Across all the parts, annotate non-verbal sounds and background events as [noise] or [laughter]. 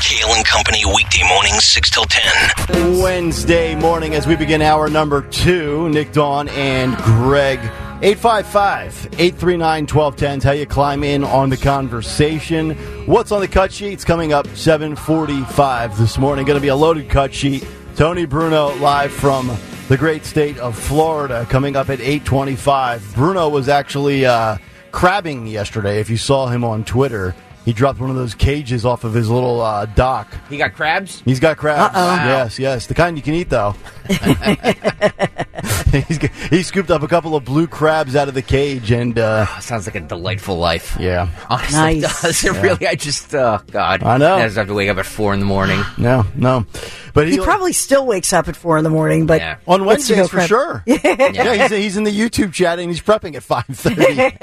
Kale and Company weekday mornings 6 till 10. Wednesday morning as we begin hour number two. Nick Dawn and Greg. 855 839 1210 how you climb in on the conversation. What's on the cut sheet? It's coming up 745 this morning. Going to be a loaded cut sheet. Tony Bruno live from the great state of Florida coming up at 825. Bruno was actually uh, crabbing yesterday. If you saw him on Twitter, he dropped one of those cages off of his little uh, dock. He got crabs? He's got crabs. Uh-oh. Wow. Yes, yes. The kind you can eat, though. [laughs] He's, g- he scooped up a couple of blue crabs out of the cage and. Uh, Sounds like a delightful life. Yeah. Honestly, Nice. it does. It Yeah. really, I just, oh, God. I know. I just have to wake up at 4 in the morning. no, no. But He probably still wakes up at four in the morning, but Yeah. on wants to Wednesdays for prep. sure. [laughs] Yeah, he's, he's in the YouTube chat and he's prepping at five thirty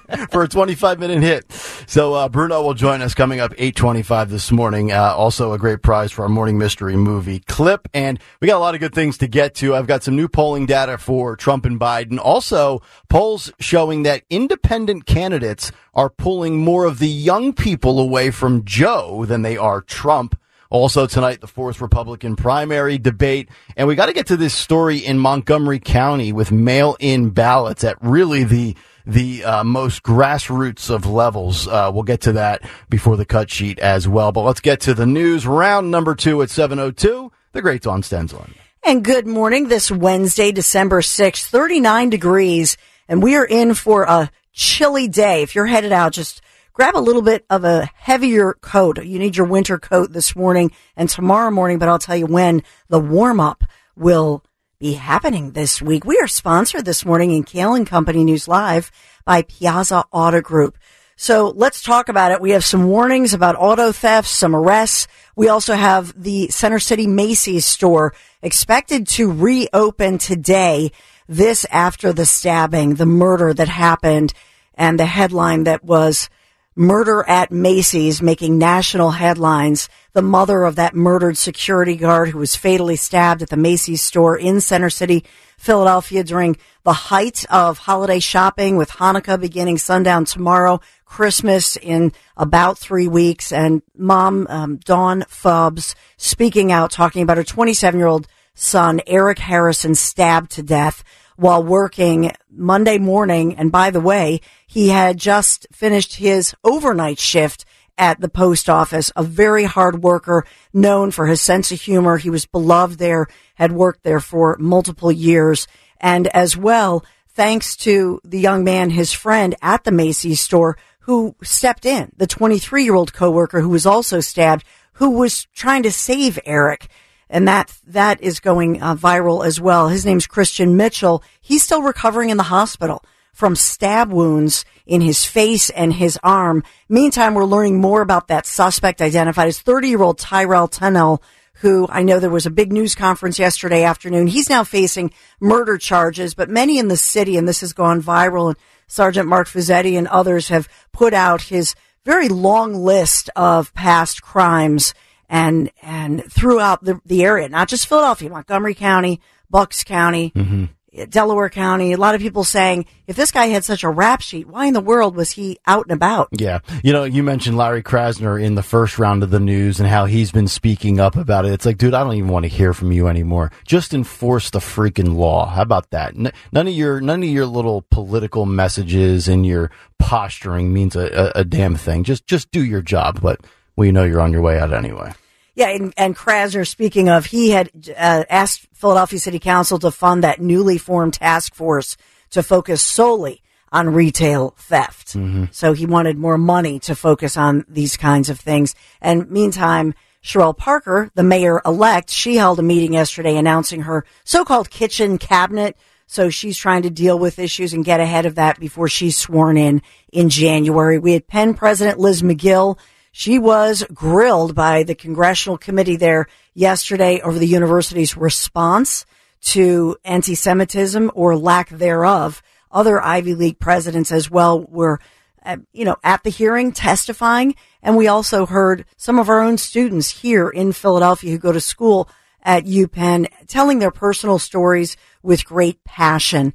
[laughs] [laughs] for a twenty five minute hit. So uh, Bruno will join us coming up eight twenty five this morning. Uh, also a great prize for our morning mystery movie clip, and we got a lot of good things to get to. I've got some new polling data for Trump and Biden. Also polls showing that independent candidates are pulling more of the young people away from Joe than they are Trump. Also tonight, the fourth Republican primary debate. And we got to get to this story in Montgomery County with mail-in ballots at really the the uh, most grassroots of levels. Uh, we'll get to that before the cut sheet as well. But let's get to the news. Round number two at 7.02. The great Dawn Stensland. And good morning this Wednesday, December 6th, 39 degrees. And we are in for a chilly day. If you're headed out, just grab a little bit of a heavier coat. You need your winter coat this morning and tomorrow morning, but I'll tell you when the warm up will be happening this week. We are sponsored this morning in Kale and Company News Live by Piazza Auto Group. So let's talk about it. We have some warnings about auto thefts, some arrests. We also have the Center City Macy's store expected to reopen today. This after the stabbing, the murder that happened and the headline that was murder at Macy's making national headlines. The mother of that murdered security guard who was fatally stabbed at the Macy's store in Center City, Philadelphia during the height of holiday shopping with Hanukkah beginning sundown tomorrow, Christmas in about three weeks, and mom, um, Dawn Fubbs speaking out, talking about her 27 year old son, Eric Harrison, stabbed to death while working Monday morning. And by the way, he had just finished his overnight shift at the post office, a very hard worker, known for his sense of humor. He was beloved there, had worked there for multiple years. And as well, thanks to the young man, his friend at the Macy's store, who stepped in, the 23 year old coworker who was also stabbed, who was trying to save Eric and that that is going uh, viral as well. His name's Christian Mitchell. He's still recovering in the hospital from stab wounds in his face and his arm. Meantime, we're learning more about that suspect identified as 30-year-old Tyrell Tunnell, who I know there was a big news conference yesterday afternoon. He's now facing murder charges, but many in the city, and this has gone viral, and Sergeant Mark Fazzetti and others have put out his very long list of past crimes and and throughout the, the area, not just Philadelphia, Montgomery County, Bucks County, mm-hmm. Delaware County. A lot of people saying, if this guy had such a rap sheet, why in the world was he out and about? Yeah. You know, you mentioned Larry Krasner in the first round of the news and how he's been speaking up about it. It's like, dude, I don't even want to hear from you anymore. Just enforce the freaking law. How about that? N- none of your, none of your little political messages and your posturing means a, a, a damn thing. Just, just do your job. But we know you're on your way out anyway. Yeah, and, and Krasner, speaking of, he had uh, asked Philadelphia City Council to fund that newly formed task force to focus solely on retail theft. So he wanted more money to focus on these kinds of things. And meantime, Cherelle Parker, the mayor elect, she held a meeting yesterday announcing her so-called kitchen cabinet. So she's trying to deal with issues and get ahead of that before she's sworn in in January. We had Penn President Liz Magill. She was grilled by the congressional committee there yesterday over the university's response to anti-Semitism or lack thereof. Other Ivy League presidents as well were, uh, you know, at the hearing testifying. And we also heard some of our own students here in Philadelphia who go to school at UPenn telling their personal stories with great passion.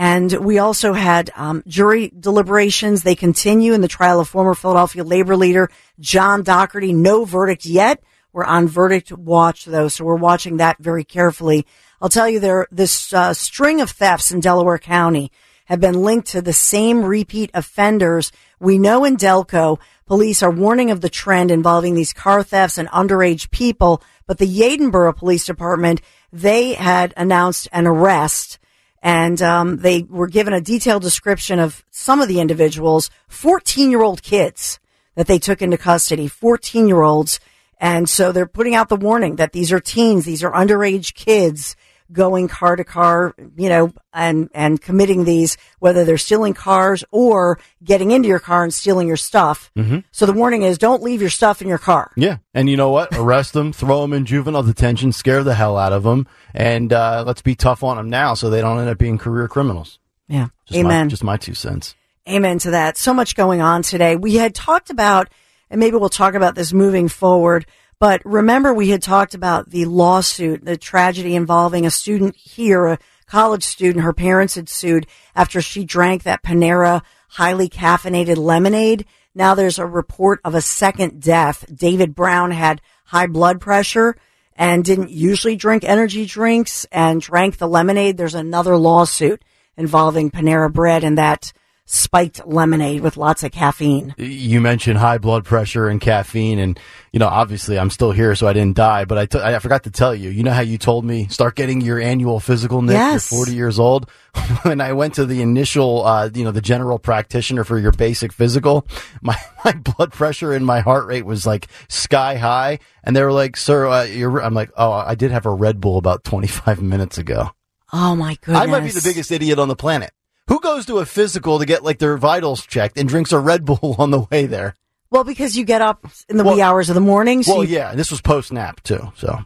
And we also had um, jury deliberations. They continue in the trial of former Philadelphia labor leader John Dougherty. No verdict yet. We're on verdict watch though, so we're watching that very carefully. I'll tell you there, this uh, string of thefts in Delaware County have been linked to the same repeat offenders. We know in Delco, police are warning of the trend involving these car thefts and underage people, but the Yeadon Borough Police Department, they had announced an arrest and um, they were given a detailed description of some of the individuals, 14 year old kids that they took into custody, 14 year olds. And so they're putting out the warning that these are teens, these are underage kids going car to car, you know, and, and committing these, whether they're stealing cars or getting into your car and stealing your stuff. Mm-hmm. So the warning is don't leave your stuff in your car. Yeah. And you know what? Arrest them, throw them in juvenile detention, scare the hell out of them, and uh, let's be tough on them now so they don't end up being career criminals. Yeah. Just Amen. My, just my two cents. Amen to that. So much going on today. We had talked about, and maybe we'll talk about this moving forward, but remember we had talked about the lawsuit, the tragedy involving a student here, a college student. Her parents had sued after she drank that Panera highly caffeinated lemonade. Now there's a report of a second death. David Brown had high blood pressure and didn't usually drink energy drinks and drank the lemonade. There's another lawsuit involving Panera Bread and that spiked lemonade with lots of caffeine. You mentioned high blood pressure and caffeine, and you know, obviously, I'm still here, so I didn't die. But I, t- I forgot to tell you. You know how you told me start getting your annual physical, Nick. Yes. You're 40 years old. [laughs] when I went to the initial, uh, you know, the general practitioner for your basic physical, [laughs] my my blood pressure and my heart rate was like sky high, and they were like, "Sir, uh, you're." I'm like, "Oh, I did have a Red Bull about 25 minutes ago." Oh my goodness. I might be the biggest idiot on the planet. Who goes to a physical to get like their vitals checked and drinks a Red Bull [laughs] on the way there? Well, because you get up in the Well- wee hours of the morning. So Well, you- yeah, this was post nap too. So,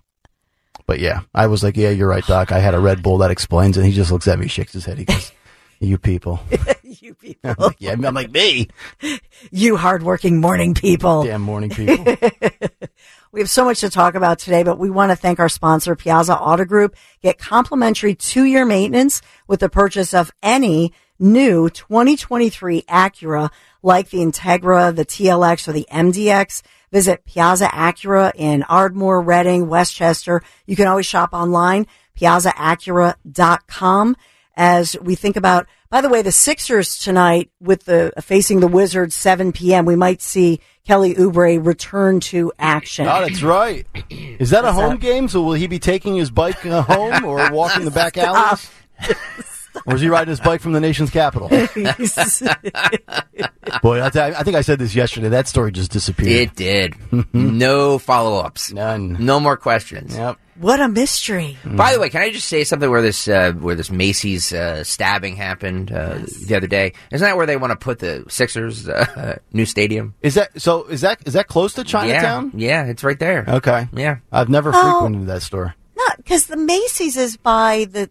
but yeah, I was like, yeah, you're right, Doc. I had a Red Bull. That explains it. He just looks at me, shakes his head. He goes, [laughs] "You people." [laughs] you people, I'm like, yeah, I'm like me. you hardworking morning people. Damn morning people. We have so much to talk about today, but we want to thank our sponsor, Piazza Auto Group. Get complimentary two-year maintenance with the purchase of any new 2023 Acura like the Integra, the TLX, or the MDX. Visit Piazza Acura in Ardmore, Reading, Westchester. You can always shop online, piazzaacura.com. As we think about, by the way, the Sixers tonight with the facing the Wizards 7 p.m. We might see Kelly Oubre return to action. oh, that's right. Is that a home game? So will he be taking his bike uh, home or [laughs] walking the back alleys? [laughs] Or is he riding his bike from the nation's capital? [laughs] Boy, I, th- I think I said this yesterday. That story just disappeared. It did. no follow ups. None. No more questions. Yep. What a mystery. By the way, can I just say something where this uh, where this Macy's uh, stabbing happened uh, the other day? Isn't that where they want to put the Sixers uh, [laughs] new stadium? Is that so? Is that is that close to Chinatown? Yeah, yeah, it's right there. Okay. Yeah. I've never Oh. frequented that store. Not because the Macy's is by the,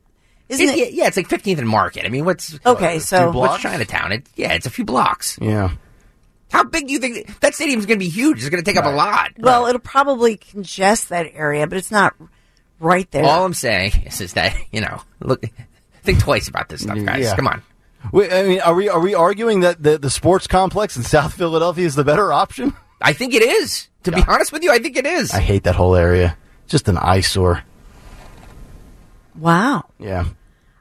isn't It- it? yeah, it's like 15th and Market. I mean, what's Okay, so- what's? Chinatown? It, yeah, it's a few blocks. Yeah. How big do you think that stadium's going to be? Huge. It's going to take up a lot. Well, it'll probably congest that area, but it's not right there. All I'm saying is, is that you know, look, think twice about this stuff, guys. Yeah. Come on. Wait, I mean, are we are we arguing that the, the sports complex in South Philadelphia is the better option? I think it is. To be honest with you, I think it is. I hate that whole area. Just an eyesore. wow. Yeah.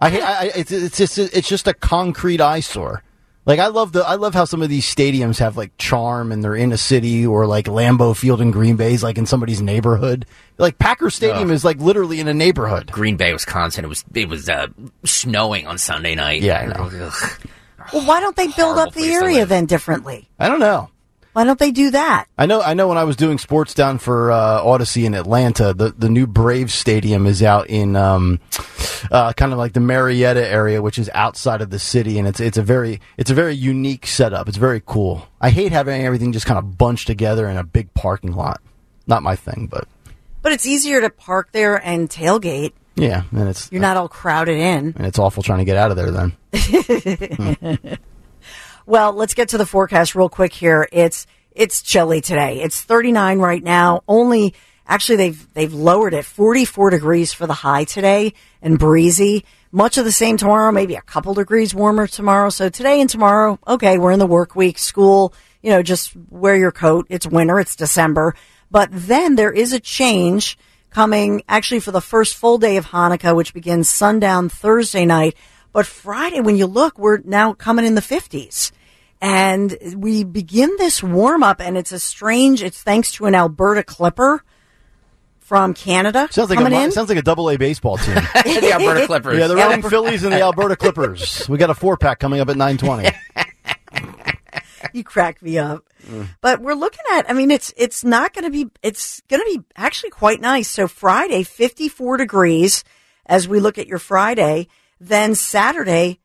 I hate. I, I, it's it's just it's just a concrete eyesore. Like I love the I love how some of these stadiums have like charm and they're in a city or like Lambeau Field in Green Bay is like in somebody's neighborhood. Like Packer Stadium is like literally in a neighborhood. Green Bay, Wisconsin. It was it was uh, snowing on Sunday night. Yeah, I know. Ugh. Well, why don't they build Horrible up the place to area live. then differently? I don't know. Why don't they do that? I know. I know. When I was doing sports down for uh, Odyssey in Atlanta, the the new Braves Stadium is out in um, uh, kind of like the Marietta area, which is outside of the city, and it's it's a very it's a very unique setup. It's very cool. I hate having everything just kind of bunched together in a big parking lot. Not my thing, but But it's easier to park there and tailgate. yeah, and it's You're not all crowded in. and it's awful trying to get out of there. Then [laughs] Well, let's get to the forecast real quick here. It's it's chilly today. It's 39 right now. Only Actually, they've they've lowered it 44 degrees for the high today and breezy. Much of the same tomorrow, maybe a couple degrees warmer tomorrow. So today and tomorrow, okay, we're in the work week, school, you know, just wear your coat. It's winter, it's December. But then there is a change coming actually for the first full day of Hanukkah, which begins sundown Thursday night. But Friday, when you look, we're now coming in the 50s. And we begin this warm up, and it's a strange, it's thanks to an Alberta Clipper from Canada Sounds like coming a in. sounds like a double A baseball team. [laughs] the Alberta Clippers. yeah, the Reading Phillies and the Alberta Clippers. We got a four pack coming up at nine twenty. [laughs] you crack me up. But we're looking at, I mean, it's, it's not going to be, it's going to be actually quite nice. So Friday, 54 degrees as we look at your Friday. Then Saturday,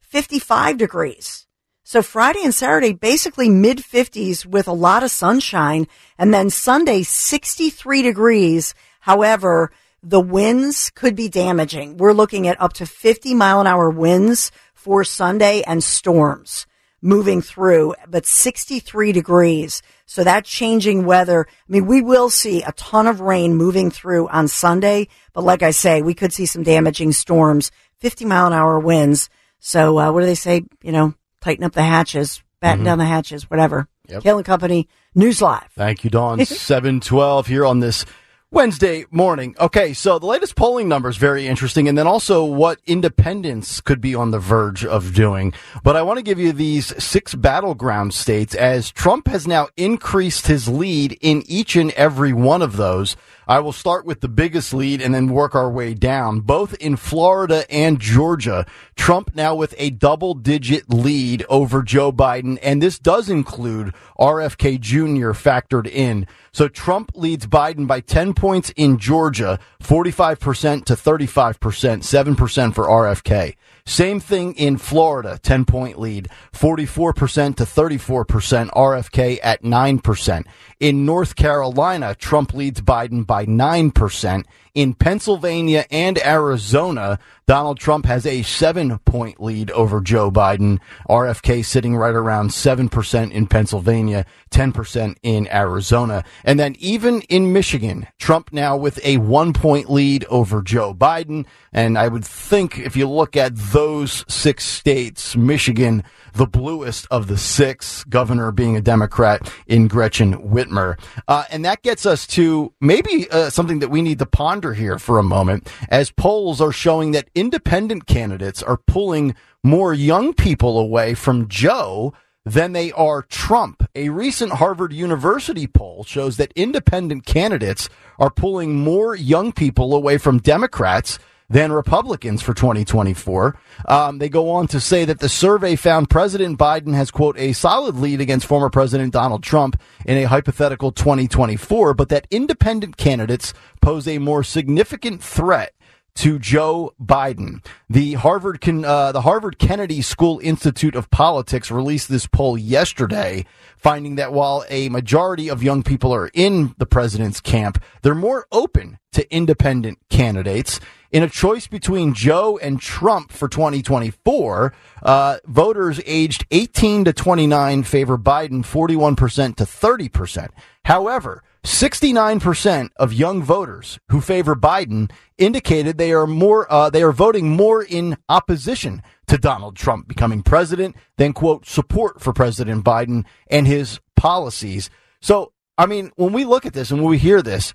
55 degrees. So Friday and Saturday, basically mid 50s with a lot of sunshine. And then Sunday, 63 degrees. However, the winds could be damaging. We're looking at up to 50 mile an hour winds for Sunday and storms moving through, but 63 degrees. So that changing weather, I mean, we will see a ton of rain moving through on Sunday, but like I say, we could see some damaging storms, 50 mile an hour winds. So, uh, what do they say? You know, tighten up the hatches, batten mm-hmm. down the hatches, whatever. Yep. Kale and Company, News Live. Thank you, Dawn. [laughs] Seven twelve here on this Wednesday morning. Okay, so the latest polling numbers very interesting, and then also what independents could be on the verge of doing. But I want to give you these six battleground states as Trump has now increased his lead in each and every one of those. I will start with the biggest lead and then work our way down. Both in Florida and Georgia, Trump now with a double digit lead over Joe Biden. And this does include RFK Jr. factored in. So Trump leads Biden by 10 points in Georgia, 45% to 35%, 7% for RFK. Same thing in Florida, 10 point lead, 44% to 34%, RFK at 9%. In North Carolina, Trump leads Biden by 9%. In Pennsylvania and Arizona, Donald Trump has a seven point lead over Joe Biden. RFK sitting right around 7% in Pennsylvania, 10% in Arizona. And then even in Michigan, Trump now with a one point lead over Joe Biden. And I would think if you look at those six states, Michigan, the bluest of the six, governor being a Democrat in Gretchen Whitmer. Uh, and that gets us to maybe uh, something that we need to ponder here for a moment, as polls are showing that independent candidates are pulling more young people away from Joe than they are Trump. A recent Harvard University poll shows that independent candidates are pulling more young people away from Democrats than Republicans for 2024. Um, they go on to say that the survey found President Biden has, quote, a solid lead against former President Donald Trump in a hypothetical 2024, but that independent candidates pose a more significant threat to Joe Biden. The Harvard uh, the Harvard Kennedy School Institute of Politics released this poll yesterday, finding that while a majority of young people are in the president's camp, they're more open to independent candidates. In a choice between Joe and Trump for 2024, uh, voters aged 18 to 29 favor Biden 41% to 30%. However, 69% of young voters who favor Biden indicated they are more uh, they are voting more in opposition to Donald Trump becoming president than quote support for President Biden and his policies. So, I mean, when we look at this and when we hear this,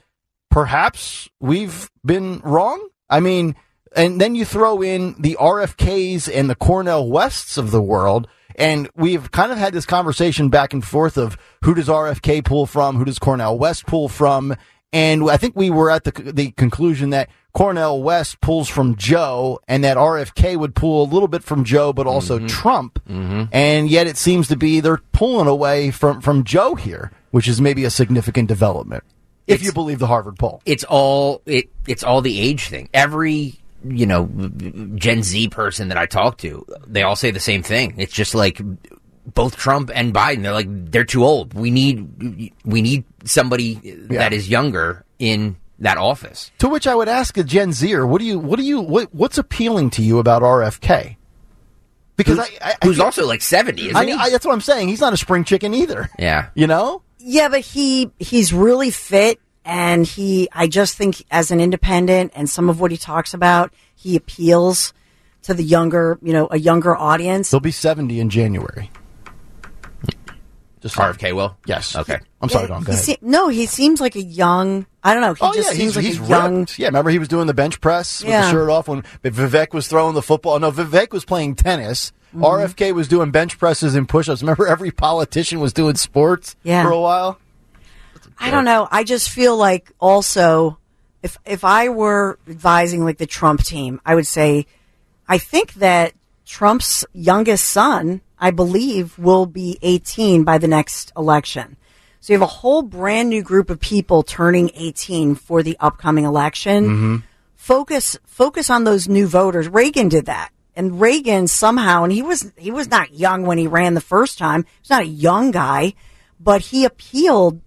perhaps we've been wrong. I mean, and then you throw in the RFKs and the Cornel Wests of the world and we've kind of had this conversation back and forth of who does RFK pull from, who does Cornel West pull from, and I think we were at the the conclusion that Cornel West pulls from Joe, and that RFK would pull a little bit from Joe, but also Mm-hmm. Trump. And yet it seems to be they're pulling away from from Joe here, which is maybe a significant development, if It's- you believe the Harvard poll. it's all it it's all the age thing. Every you know Gen Z person that I talk to, they all say the same thing. It's just like both Trump and Biden. They're like they're too old. We need we need somebody that is younger in that office. To which I would ask a Gen Zer, what do you, what do you, what, what's appealing to you about RFK? Because Who's, I, I, who's also like seventy, isn't I, he? I, that's what I'm saying. He's not a spring chicken either. yeah. You know? Yeah, but he he's really fit. and he, I just think as an independent and some of what he talks about, he appeals to the younger, you know, a younger audience. He'll be 70 in January. Just RFK will. Yes. Okay. I'm sorry, Don. Go He ahead. se- no, he seems like a young. I don't know. He Oh just yeah, seems he's, like he's a young. Yeah, remember he was doing the bench press with Yeah. the shirt off when Vivek was throwing the football. No, Vivek was playing tennis. Mm-hmm. RFK was doing bench presses and push-ups. Remember, every politician was doing sports Yeah. for a while. I don't know. I just feel like also, if if I were advising like the Trump team, I would say, I think that Trump's youngest son, I believe, will be 18 by the next election. So you have a whole brand new group of people turning 18 for the upcoming election. Focus focus on those new voters. Reagan did that. And Reagan somehow, and he was he was not young when he ran the first time. He's not a young guy, but he appealed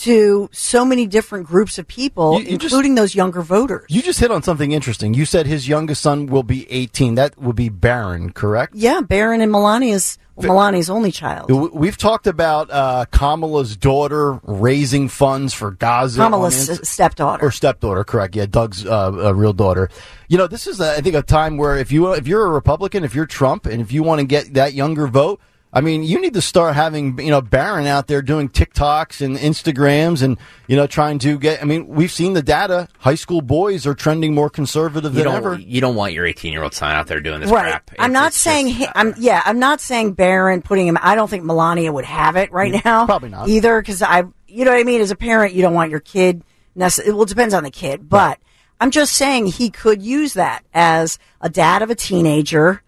to so many different groups of people, You- you just- including those younger voters. You just hit on something interesting. You said his youngest son will be 18. That would be Barron, correct? yeah, Barron and Melania's well, Melania's only child. We've talked about uh, Kamala's daughter raising funds for Gaza. Kamala's Inst- stepdaughter. or stepdaughter, correct? Yeah, Doug's uh, real daughter. You know, this is, uh, I think, a time where if you if you're a Republican, if you're Trump, and if you want to get that younger vote, I mean, you need to start having you know Barron out there doing TikToks and Instagrams, and you know trying to get. I mean, we've seen the data. High school boys are trending more conservative You than don't. ever. You don't want your 18 year old son out there doing this Right. crap. I'm It's- not it's saying just, hi- uh, I'm yeah, I'm not saying Barron putting him I don't think Melania would have it right now. Probably not. Either cuz I you know what I mean as a parent you don't want your kid necess- well it depends on the kid, but I'm just saying he could use that as a dad of a teenager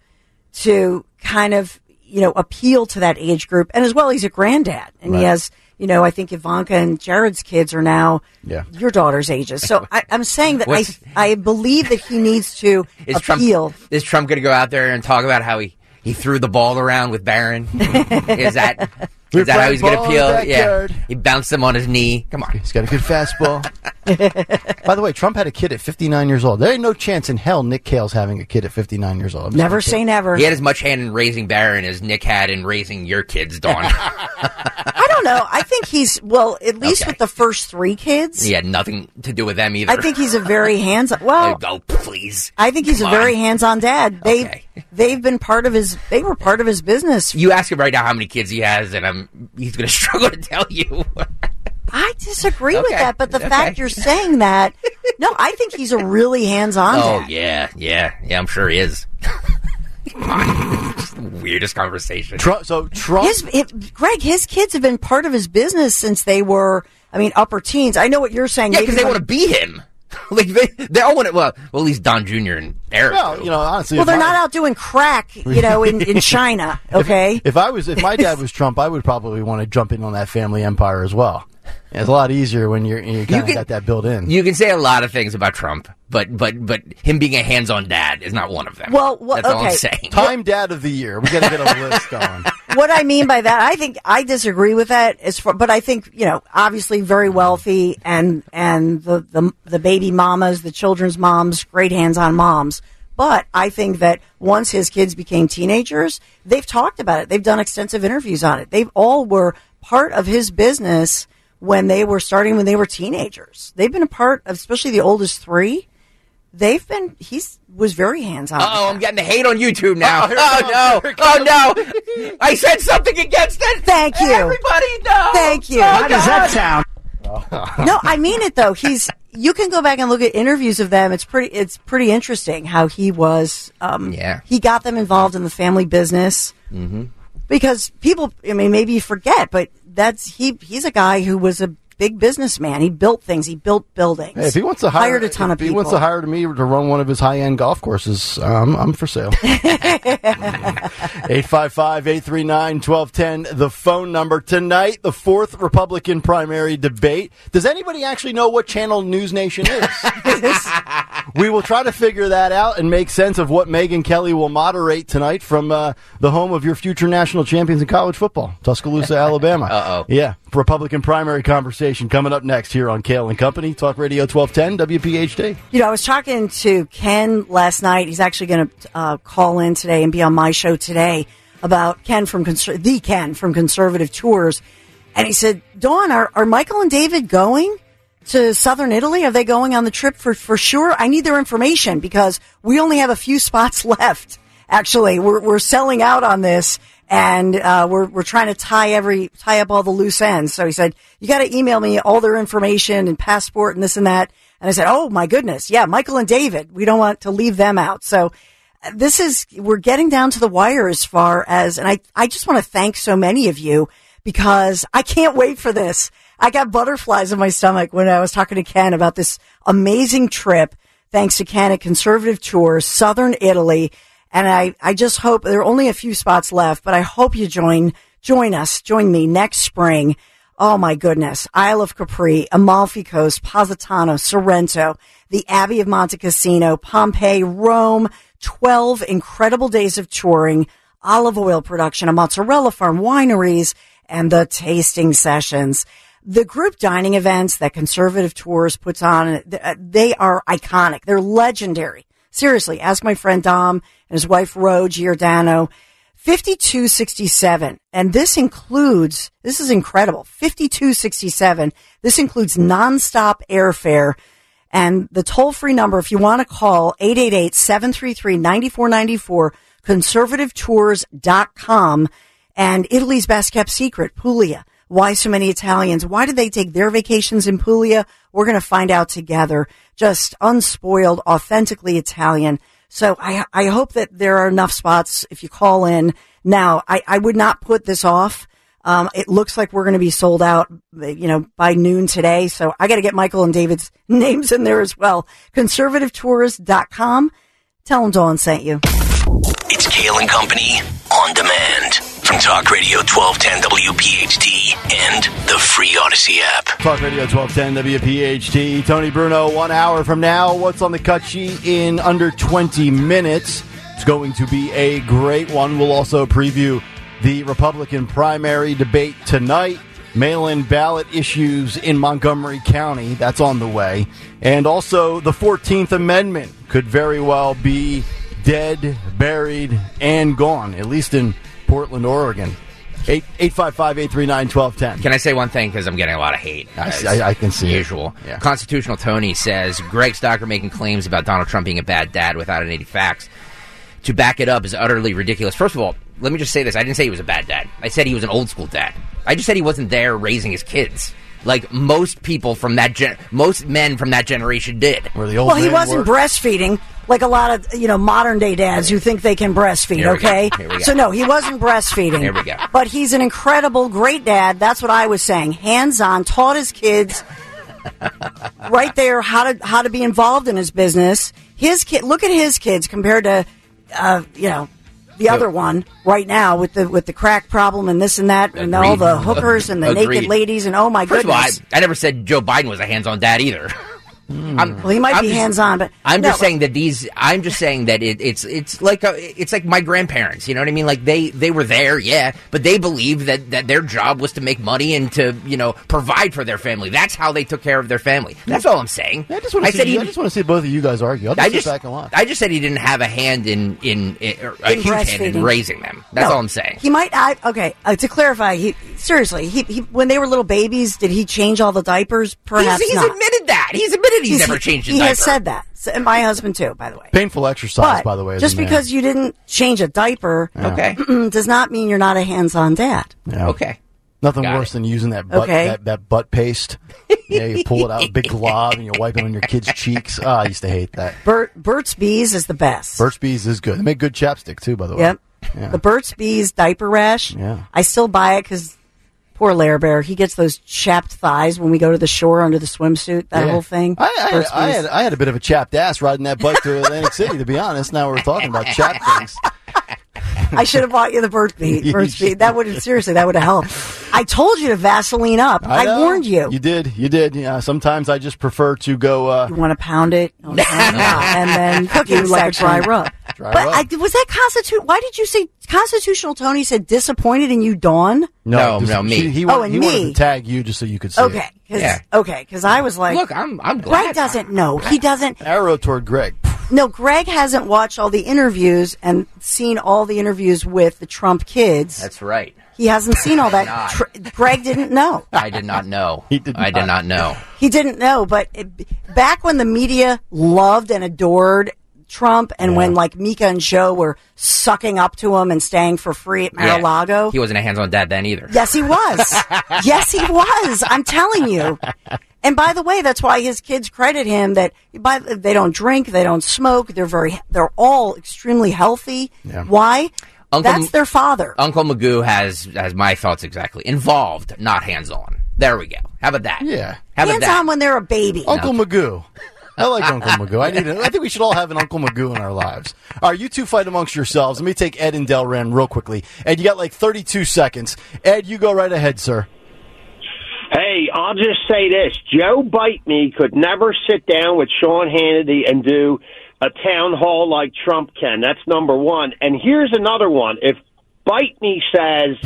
to kind of you know appeal to that age group and as well he's a granddad and he has you know I think Ivanka and Jared's kids are now Yeah. your daughter's ages. So I, I'm saying that I I believe that he needs to [laughs] Is Trump appeal. is Trump going to go out there and talk about how he, he threw the ball around with Barron? [laughs] is that is that how he's going to ball in the appeal? Yeah, he bounced him on his knee. Come on. He's got a good fastball. [laughs] By the way, Trump had a kid at 59 years old. There ain't no chance in hell Nick Cale's having a kid at 59 years old. I'm Never gonna say never. He had as much hand in raising Barron as Nick had in raising your kids, Dawn. [laughs] [laughs] I don't know. I think he's well, at least Okay. with the first three kids. he had nothing to do with them either. I think he's a very hands. On well, [laughs] Oh, please. I think he's Come a very hands-on dad. They Okay. they've been part of his. They were part of his business. You ask him right now how many kids he has, and I'm he's going [laughs] to struggle to tell you. I disagree with that, but the Okay. fact you're saying that, no, I think he's a really hands-on oh dad. yeah, yeah, yeah. I'm sure he is. [laughs] [laughs] weirdest conversation. Trump, so Trump. His, it, Greg, his kids have been part of his business since they were, I mean, upper teens. I know what you're saying. Yeah, because they when- want to be him. [laughs] like they, they all want to. Well, well, at least Don Jr. and Eric. well, do. you know, honestly, Well, they're my- not out doing crack, you know, in, in [laughs] China. Okay. If I was, if my dad was Trump, I would probably want to jump in on that family empire as well. It's a lot easier when you're you kind of can- got that built in. you can say a lot of things about Trump, but but but him being a hands-on dad is not one of them. Well, well, that's all I'm okay. saying. [laughs] Time Dad of the Year. We got to get a [laughs] list going. what I mean by that, I think I disagree with that. As far, but I think you know, obviously, very wealthy, and and the the the baby mamas, the children's moms, great hands-on moms. But I think that once his kids became teenagers, they've talked about it. They've done extensive interviews on it. They've all were part of his business when they were starting when they were teenagers. They've been a part of, especially the oldest three. They've been. He's was very hands-on. Oh, I'm getting the hate on YouTube now. Oh, Oh, no! Oh no! I said something against it. Thank you. Everybody, no. Thank you. Oh, How does God. sound? [laughs] no, I mean it though. He's you can go back and look at interviews of them. It's pretty it's pretty interesting how he was. Um, Yeah. he got them involved in the family business mm-hmm. because people. I mean, maybe you forget, but that's he. He's a guy who was a big businessman. He built things. He built buildings. Hey, if he wants to hire, hired a ton of people. if he wants to hire me to run one of his high-end golf courses, um, I'm for sale. [laughs] 855-839-1210, the phone number. Tonight, the fourth Republican primary debate. Does anybody actually know what channel News Nation is? [laughs] we will try to figure that out and make sense of what Megyn Kelly will moderate tonight from uh, the home of your future national champions in college football, Tuscaloosa, Alabama. [laughs] Uh-oh. Yeah, Republican primary conversation coming up next here on Kale and Company, Talk Radio 1210, WPHT. You know, I was talking to Ken last night. He's actually going to uh, call in today and be on my show today about Ken from Conser- the Ken from Conservative Tours, and he said, "Dawn, are, are Michael and David going?" to southern Italy? Are they going on the trip for, for sure? I need their information because we only have a few spots [laughs] left. Actually, we're, we're selling out on this and, uh, we're, we're trying to tie every, tie up all the loose ends. So he said, you got to email me all their information and passport and this and that. And I said, Oh my goodness. Yeah. Michael and David. We don't want to leave them out. So uh, this is, we're getting down to the wire as far as, and I, I just want to thank so many of you because I can't wait for this. I got butterflies in my stomach when I was talking to Ken about this amazing trip. Thanks to Ken at Conservative Tours, Southern Italy. And I, I just hope there are only a few spots left, but I hope you join, join us, join me next spring. Oh my goodness. Isle of Capri, Amalfi Coast, Positano, Sorrento, the Abbey of Monte Cassino, Pompeii, Rome, 12 incredible days of touring, olive oil production, a mozzarella farm, wineries, and the tasting sessions. The group dining events that Conservative Tours puts on, they are iconic. They're legendary. Seriously, ask my friend Dom and his wife Ro Giordano. 5267. And this includes, this is incredible. 5267. This includes nonstop airfare and the toll free number, if you want to call 888-733-9494, conservativetours.com and Italy's best kept secret, Puglia. Why so many Italians? Why did they take their vacations in Puglia? We're going to find out together. Just unspoiled, authentically Italian. So I, I hope that there are enough spots if you call in now. I, I would not put this off. Um, it looks like we're going to be sold out, you know, by noon today. So I got to get Michael and David's [laughs] names in there as well. Conservativetours.com. Tell them Dawn sent you. It's Kale and Company on demand from Talk Radio 1210 WPHT and the free Odyssey app. Talk Radio 1210 WPHT. Tony Bruno, one hour from now. What's on the cut sheet in under 20 minutes? It's going to be a great one. We'll also preview the Republican primary debate tonight. Mail in ballot issues in Montgomery County. That's on the way. And also, the 14th Amendment could very well be dead, buried, and gone, at least in Portland, Oregon. 855 839 1210. Can I say one thing? Because I'm getting a lot of hate. as I- I can see it. Usual. Yeah. Constitutional Tony says Greg Stocker making claims about Donald Trump being a bad dad without any facts to back it up is utterly ridiculous. First of all, let me just say this. I didn't say he was a bad dad. I said he was an old school dad. I just said he wasn't there raising his kids. Like most people from that gen- most men from that generation did. Where the old Well, he wasn't worked. breastfeeding like a lot of you know modern day dads who think they can breastfeed. Here we go. okay, Here we go. so no, he wasn't breastfeeding. Here we go. But he's an incredible, great dad. That's what I was saying. Hands on, taught his kids [laughs] right there how to how to be involved in his business. His kid, look at his kids compared to uh, you know. The other one right now with the with the crack problem and this and that and all the hookers and the Agreed. naked ladies and oh my First goodness. of all, I, I never said Joe Biden was a hands-on dad either. [laughs] I'm, well, he might I'm be just- hands on, but I'm no, just saying that these. I'm just saying that it, it's it's like a, it's like my grandparents. You know what I mean? Like they they were there, yeah, but they believed that that their job was to make money and to you know provide for their family. That's how they took care of their family. That's all I'm saying. I just want to see. he. I just want to see both of you guys argue. I'll just I sit just, back and watch. I just said he didn't have a hand in in, in or a In huge hand in raising them. That's No, all I'm saying. He might. I, okay, uh, to clarify, he seriously, he, he when they were little babies, did he change all the diapers? Perhaps he's, he's not. Admitted that. He's admitted he's, never changed a He diaper. has said that. So- and my husband too, by the way. Painful exercise, But by the way. as just a man. because you didn't change a diaper Okay. does not mean you're not a hands-on dad. Yeah. Okay. Nothing Got worse it. than using that butt, Okay. that, that butt paste. yeah, you pull it out, a big [laughs] glob, and you wipe it on your kids' cheeks. Oh, I used to hate that. Bert Burt's Bees is the best. Burt's Bees is good. They make good chapstick too, by the way. Yep. Yeah. The Burt's Bees diaper rash. Yeah. I still buy it because poor Lair Bear, he gets those chapped thighs when we go to the shore under the swimsuit. That Yeah. whole thing. I, I, had, I, had, I had a bit of a chapped ass riding that bike to Atlantic City, to be honest. Now we're talking about chapped things. [laughs] I should have bought you the Burt's [laughs] Bees. You Burt's Bees. should. That would have seriously. That would have helped. I told you to Vaseline up. I, know. warned you. You did. You did. Yeah. Sometimes I just prefer to go. Uh, You want to pound it, [laughs] and then cooking like a dry rub. Dry but rub. I, was that constitu? Why did you say constitutional? Tony said disappointed in you, Dawn. No, just- no, me. He, he, Oh, wanted, and he wanted me. to tag you just so you could see Okay, it. 'cause- Yeah. okay, because I was like, Look, I'm I'm glad. Greg doesn't know. He doesn't. Arrow toward Greg. No, Greg hasn't watched all the interviews and seen all the interviews with the Trump kids. That's right. He hasn't seen all that. [laughs] Tr- Greg didn't know. I did not know. [laughs] He did I did not. not know. He didn't know, but it, back when the media loved and adored Trump, and when like Mika and Joe were sucking up to him and staying for free at Yeah. Mar-a-Lago, He wasn't a hands-on dad then either. Yes, he was. [laughs] yes, he was. I'm telling you. And by the way, that's why his kids credit him that by, they don't drink, they don't smoke, they're very, they're all extremely healthy. Yeah. Why? Uncle that's M- their father. Uncle Magoo has has my thoughts exactly. Involved, not hands-on. There we go. How about that? Yeah. How about Hands that? on when they're a baby. Uncle Magoo. I like Uncle Magoo. I need. A, I think we should all have an Uncle Magoo in our lives. All right, you two fight amongst yourselves. Let me take Ed and Delran real quickly. Ed, you got like 32 seconds. Ed, you go right ahead, sir. Hey, I'll just say this: Joe Bite Me could never sit down with Sean Hannity and do a town hall like Trump can. That's number one. And here's another one: if Bite Me says,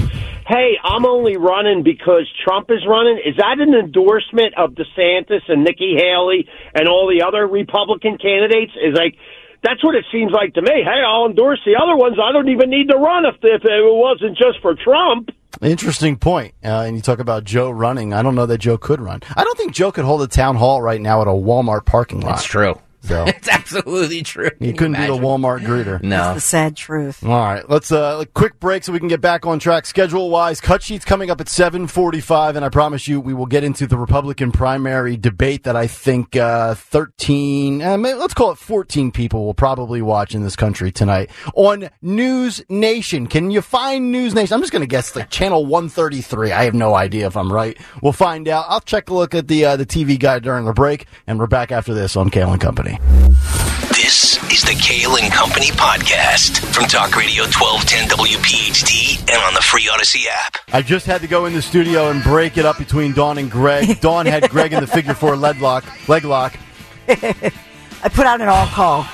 "Hey, I'm only running because Trump is running," is that an endorsement of DeSantis and Nikki Haley and all the other Republican candidates? Is like. That's what it seems like to me. Hey, I'll endorse the other ones. I don't even need to run if, if it wasn't just for Trump. Interesting point. Uh, and you talk about Joe running. I don't know that Joe could run. I don't think Joe could hold a town hall right now at a Walmart parking lot. That's true. So [laughs] It's absolutely true. he couldn't be the Walmart greeter. No. The sad truth. All right, let's uh a quick break so we can get back on track schedule wise. Cut sheets coming up at 7:45 and I promise you we will get into the Republican primary debate that I think uh 13 uh, maybe, let's call it 14 people will probably watch in this country tonight on News Nation. Can you find News Nation? I'm just going to guess like channel 133. I have no idea if I'm right. We'll find out. I'll check a look at the uh, the TV guide during the break and we're back after this on Kale and Company. This is the Kale and Company podcast from Talk Radio 1210 WPHT and on the free Odyssey app. I just had to go in the studio and break it up between Dawn and Greg. [laughs] Dawn had Greg in the figure four leg lock. Leg lock. [laughs] I put out an all call.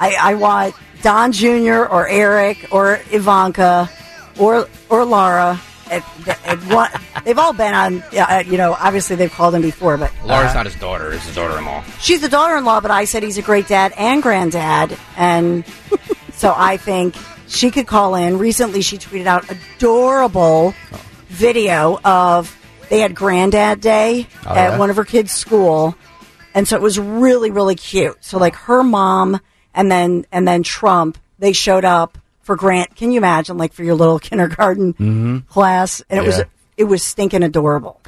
I, I want Don Jr. or Eric or Ivanka or or Laura. At, at one, they've all been on. Uh, you know, obviously they've called him before, but Laura's not his daughter; it's his daughter-in-law. she's the daughter-in-law. But I said he's a great dad and granddad, and [laughs] so I think she could call in. Recently, she tweeted out adorable video of they had Granddad Day Oh, at yeah? one of her kids' school, and so it was really really cute. So like her mom and then and then Trump, they showed up for Grant. Can you imagine like for your little [laughs] kindergarten class? And it was Mm-hmm. Yeah. It was stinking adorable.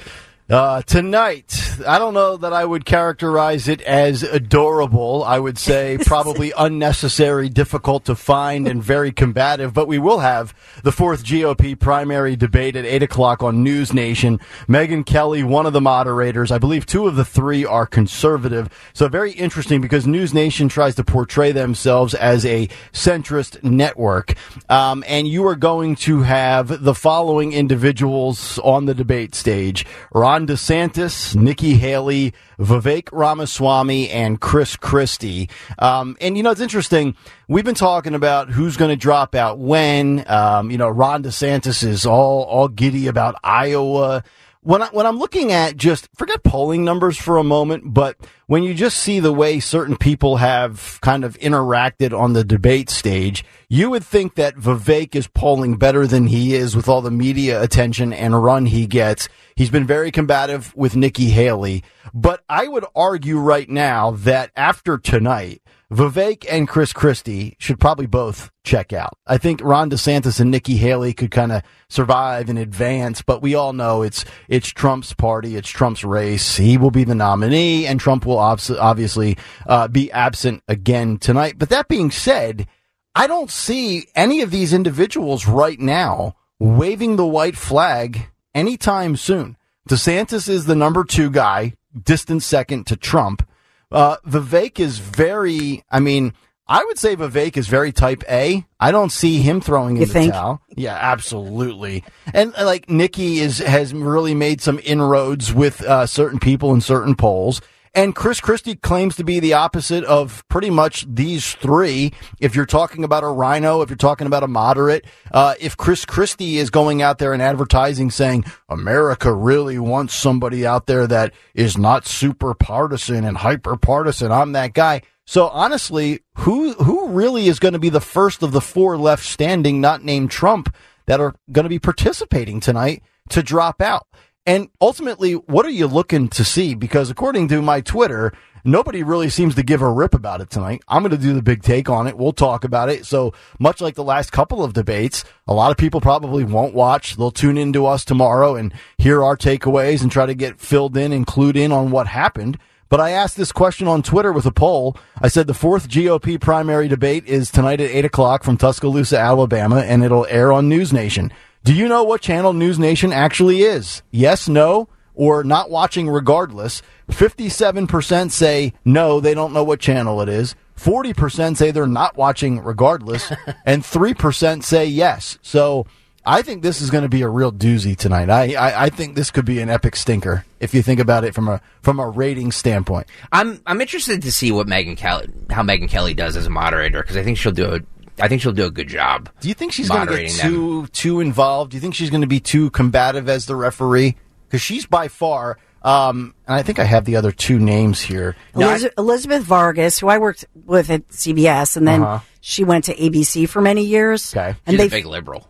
Uh, tonight, I don't know that I would characterize it as adorable. I would say [laughs] probably unnecessary, difficult to find, and very combative. But we will have the fourth GOP primary debate at 8 o'clock on News Nation. Megyn Kelly, one of the moderators. I believe two of the three are conservative. So very interesting because News Nation tries to portray themselves as a centrist network. Um, and you are going to have the following individuals on the debate stage. Ron DeSantis, Nikki Haley, Vivek Ramaswamy, and Chris Christie. Um, and you know, it's interesting. We've been talking about who's going to drop out when. Um, you know, Ron DeSantis is all, all giddy about Iowa when I, when I'm looking at just forget polling numbers for a moment, but when you just see the way certain people have kind of interacted on the debate stage, you would think that Vivek is polling better than he is with all the media attention and run he gets. He's been very combative with Nikki Haley, but I would argue right now that after tonight, Vivek and Chris Christie should probably both check out. I think Ron DeSantis and Nikki Haley could kind of survive and advance, but we all know it's it's Trump's party, it's Trump's race. He will be the nominee, and Trump will obs- obviously uh, be absent again tonight. But that being said, I don't see any of these individuals right now waving the white flag anytime soon. DeSantis is the number two guy, distant second to Trump. Uh, Vivek is very, I mean, I would say Vivek is very type A. I don't see him throwing in You the think? towel. Yeah, absolutely. And uh, like Nikki is, has really made some inroads with, uh, certain people in certain polls. And Chris Christie claims to be the opposite of pretty much these three. If you're talking about a rhino, if you're talking about a moderate, uh, if Chris Christie is going out there and advertising saying America really wants somebody out there that is not super partisan and hyper partisan, I'm that guy. So honestly, who who really is going to be the first of the four left standing, not named Trump? that are going to be participating tonight to drop out. And ultimately, what are you looking to see? Because according to my Twitter, nobody really seems to give a rip about it tonight. I'm going to do the big take on it. We'll talk about it. So much like the last couple of debates, a lot of people probably won't watch. They'll tune in to us tomorrow and hear our takeaways and try to get filled in and clued in on what happened. But I asked this question on Twitter with a poll. I said the fourth GOP primary debate is tonight at 8 o'clock from Tuscaloosa, Alabama, and it'll air on News Nation. Do you know what channel News Nation actually is? Yes, no, or not watching regardless. 57% say no, they don't know what channel it is. 40% say they're not watching regardless. [laughs] and 3% say yes. So I think this is going to be a real doozy tonight. I, I, I think this could be an epic stinker if you think about it from a from a rating standpoint. I'm I'm interested to see what Megyn Kelly how Megyn Kelly does as a moderator because I think she'll do a I think she'll do a good job. Do you think she's going to get too them. too involved? Do you think she's going to be too combative as the referee? Because she's by far, um, and I think I have the other two names here. Eliz- Elizabeth Vargas, who I worked with at CBS, and then uh-huh. she went to ABC for many years. Okay, and she's a big liberal.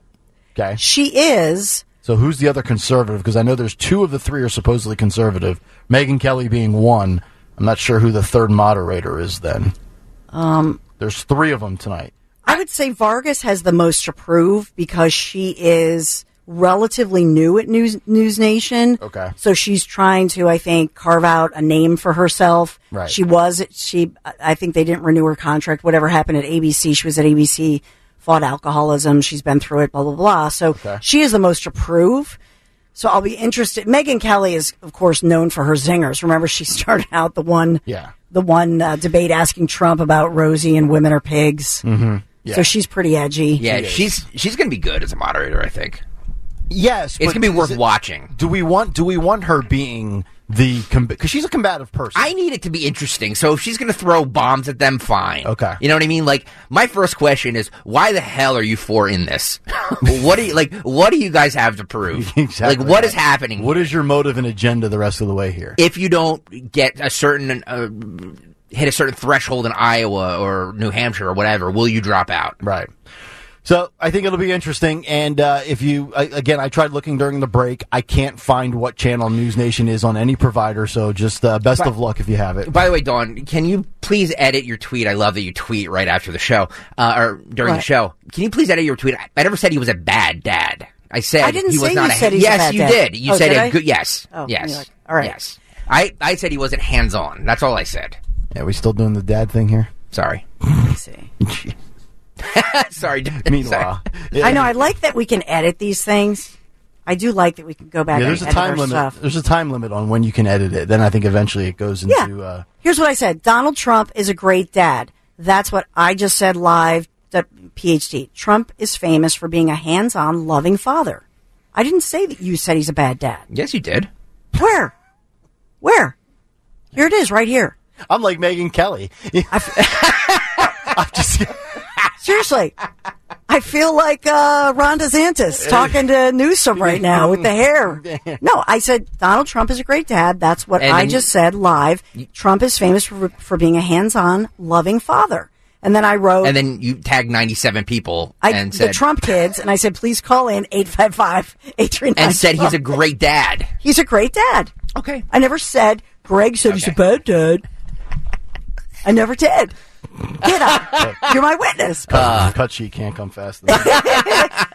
Okay, she is. So who's the other conservative? Because I know there's two of the three are supposedly conservative. Megyn Kelly being one. I'm not sure who the third moderator is. Then, um, there's three of them tonight. I would say Vargas has the most to prove because she is relatively new at News News Nation. Okay. So she's trying to, I think, carve out a name for herself. Right. She was she I think they didn't renew her contract. Whatever happened at ABC, she was at ABC, fought alcoholism, she's been through it, blah blah blah. So okay. she is the most to prove. So I'll be interested. Megyn Kelly is, of course, known for her zingers. Remember, she [laughs] started out the one, yeah, the one uh, debate asking Trump about Rosie and women are pigs. Mm-hmm. Yeah. So she's pretty edgy. Yeah, she she's she's going to be good as a moderator. I think. Yes, it's going to be worth it, watching. Do we want Do we want her being the because she's a combative person? I need it to be interesting. So if she's going to throw bombs at them, fine. Okay, you know what I mean. Like my first question is, why the hell are you four in this? [laughs] what do you like? What do you guys have to prove? [laughs] exactly. Like what is happening? What here? is your motive and agenda the rest of the way here? If you don't get a certain. Uh, hit a certain threshold in Iowa or New Hampshire or whatever, will you drop out? Right. So I think it'll be interesting. And uh, if you, I, again, I tried looking during the break. I can't find what channel News Nation is on any provider. So just uh, best by, of luck if you have it. By the way, Dawn, can you please edit your tweet? I love that you tweet right after the show uh, or during what? the show. Can you please edit your tweet? I never said he was a bad dad. I said I didn't he was say not you a, said he's yes, a bad you dad. did. You oh, said did a I? good yes. Oh, yes. like, all right. Yes. I, I said he wasn't hands on. That's all I said. Yeah, we still doing the dad thing here? Sorry. Let me see. [laughs] Sorry. Meanwhile, yeah. I know. I like that we can edit these things. I do like that we can go back. Yeah, there's and a time limit. Stuff. There's a time limit on when you can edit it. Then I think eventually it goes into. Yeah. Uh, Here's what I said: Donald Trump is a great dad. That's what I just said live. The PhD. Trump is famous for being a hands-on, loving father. I didn't say that you said he's a bad dad. Yes, you did. Where? Where? Here it is, right here. I'm like Megyn Kelly. [laughs] I'm just seriously. I feel like uh, Ron DeSantis talking to Newsom right now with the hair. [laughs] No, I said Donald Trump is a great dad. That's what And I just said live. Trump is famous for for being a hands-on, loving father. And then I wrote And then you tagged 97 people I, and the Trump kids, and I said, please call in 855-839. and said he's a great dad. he's a great dad. Okay. I never said Greg said he's a Okay. bad dad. I never did. Get up. [laughs] You're my witness. cut, cut sheet can't come fast enough. [laughs]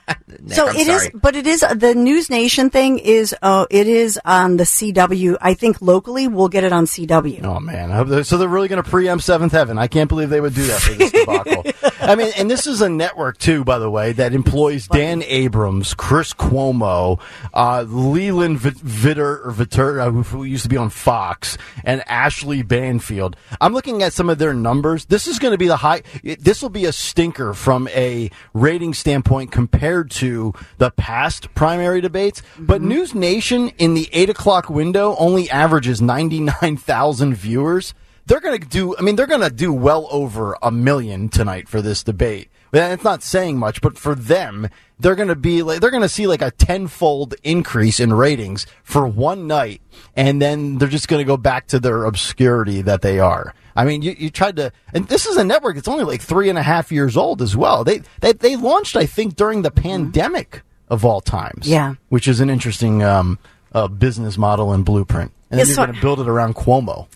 so I'm it is, sorry. but it is the News Nation thing is uh, it is on the CW. I think locally we'll get it on CW. Oh man! I hope they- So they're really going to preempt Seventh Heaven? I can't believe they would do that for this debacle. [laughs] I mean, and this is a network too, by the way, that employs Dan Abrams, Chris Cuomo, uh, Leland Vit- Vitter or Vitter, uh, who, who used to be on Fox, and Ashley Banfield. I'm looking at some of their numbers. This is going to be the high. This will be a stinker from a rating standpoint compared to the past primary debates. But mm-hmm. News Nation in the eight o'clock window only averages 99,000 viewers. They're going to do, I mean, they're going to do well over a million tonight for this debate. Well, It's not saying much, but for them, they're going to be like, they're going to see like a tenfold increase in ratings for one night. And then they're just going to go back to their obscurity that they are. I mean, you, you tried to, and this is a network that's only like three and a half years old as well. They, they, they launched, I think, during the pandemic of all times. Yeah. which is an interesting um, uh, business model and blueprint. And then Yes, you're so- going to build it around Cuomo.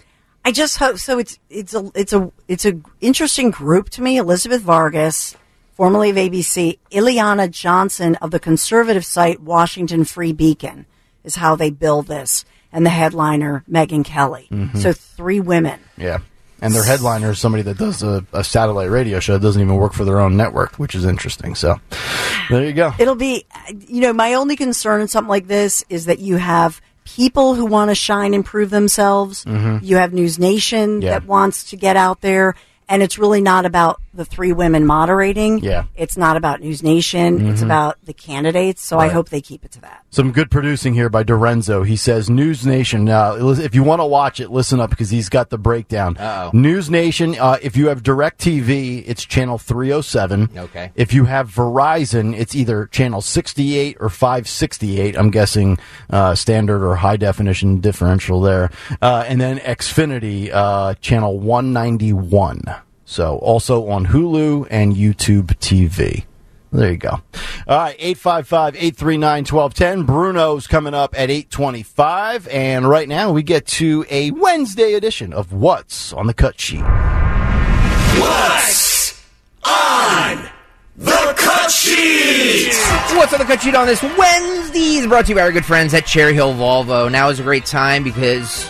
I just hope so. It's it's a it's a it's a interesting group to me. Elizabeth Vargas, formerly of ABC, Eliana Johnson of the conservative site Washington Free Beacon, is how they build this, and the headliner Megyn Kelly. Mm-hmm. So three women. Yeah. And their headliner is somebody that does a, a satellite radio show that doesn't even work for their own network, which is interesting. So there you go. It'll be, you know, my only concern in something like this is that you have people who want to shine and prove themselves. You have News Nation Mm-hmm. Yeah. that wants to get out there. And it's really not about the three women moderating. Yeah. Mm-hmm. It's not about News Nation. It's about the candidates. So I hope they keep it to that. Some good producing here by Dorenzo. He says, News Nation. Now, if you want to watch it, listen up because he's got the breakdown. Uh-oh. News Nation, uh, if you have Direct TV, it's channel 307. Okay. If you have Verizon, it's either channel 68 or 568. I'm guessing uh, standard or high definition differential there. Uh, and then Xfinity, uh, channel 191. So also on Hulu and YouTube TV. There you go. All right, 855-839-1210. Bruno's coming up at 825. And right now we get to a Wednesday edition of What's on the Cut Sheet. What's on the cut sheet? What's on the cut sheet on this Wednesday? is Brought to you by our good friends at Cherry Hill Volvo. Now is a great time because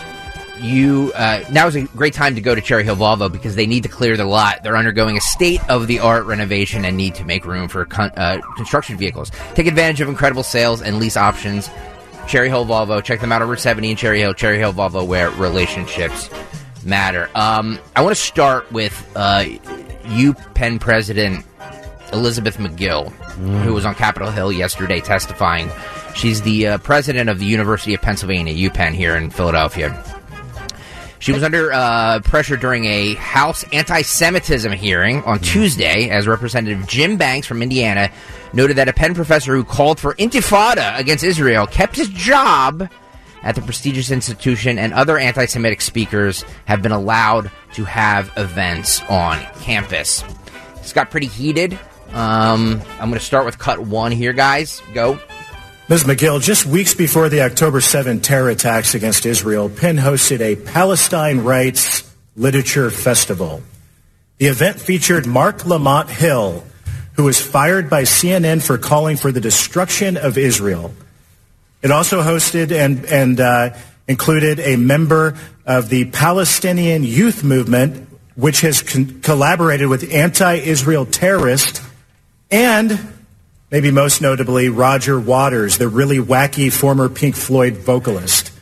you. Uh, now is a great time to go to Cherry Hill Volvo because they need to clear the lot. They're undergoing a state of the art renovation and need to make room for con- uh, construction vehicles. Take advantage of incredible sales and lease options. Cherry Hill Volvo. Check them out over 70 in Cherry Hill. Cherry Hill Volvo, where relationships matter. Um, I want to start with uh, Penn president Elizabeth Magill, who was on Capitol Hill yesterday testifying. She's the uh, president of the University of Pennsylvania, UPenn, here in Philadelphia. She was under uh, pressure during a House anti Semitism hearing on Tuesday as Representative Jim Banks from Indiana noted that a Penn professor who called for intifada against Israel kept his job at the prestigious institution, and other anti Semitic speakers have been allowed to have events on campus. It's got pretty heated. Um, I'm going to start with cut one here, guys. Go. Ms. Magill, just weeks before the October 7 terror attacks against Israel, Penn hosted a Palestine Rights Literature Festival. The event featured Marc Lamont Hill, who was fired by CNN for calling for the destruction of Israel. It also hosted and, and uh, included a member of the Palestinian Youth Movement, which has con- collaborated with anti-Israel terrorists, and maybe most notably Roger Waters, the really wacky former Pink Floyd vocalist.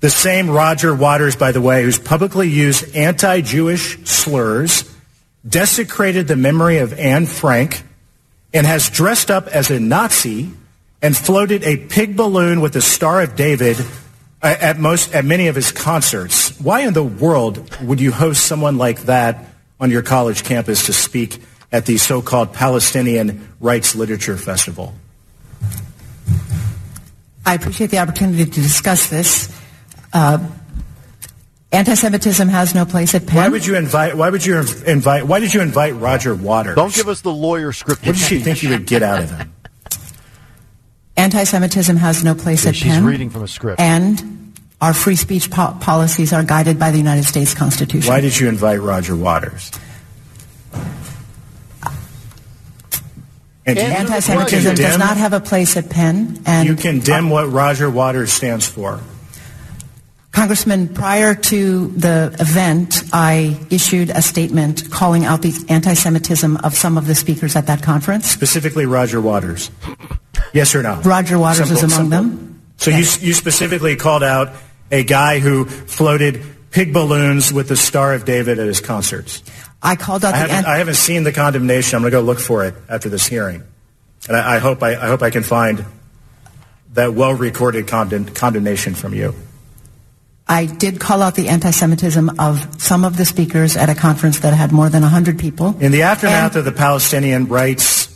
The same Roger Waters, by the way, who's publicly used anti-Jewish slurs, desecrated the memory of Anne Frank, and has dressed up as a Nazi and floated a pig balloon with the Star of David uh, at most at many of his concerts. Why in the world would you host someone like that on your college campus to speak at the so-called Palestinian Rights Literature Festival? I appreciate the opportunity to discuss this. Uh, anti-Semitism has no place at Penn. Why would you invite? Why would you invite? Why did you invite Roger Waters? Don't give us the lawyer script. What did she think you would get out of him? Anti-Semitism has no place at she's Penn. reading from a script. And our free speech po- policies are guided by the United States Constitution. Why did you invite Roger Waters? And Anti-Semitism does not have a place at Penn. And You condemn what Roger Waters stands for. Congressman, prior to the event, I issued a statement calling out the anti-Semitism of some of the speakers at that conference. Specifically, Roger Waters. Yes or no? Roger Waters Simple, is among simple. them. So you, you specifically called out a guy who floated pig balloons with the Star of David at his concerts. I called out I the haven't, I haven't seen the condemnation. I'm going to go look for it after this hearing. And I, I, hope, I, I hope I can find that well-recorded condemn, condemnation from you. I did call out the anti-Semitism of some of the speakers at a conference that had more than 100 people. In the aftermath And- of the Palestinian Rights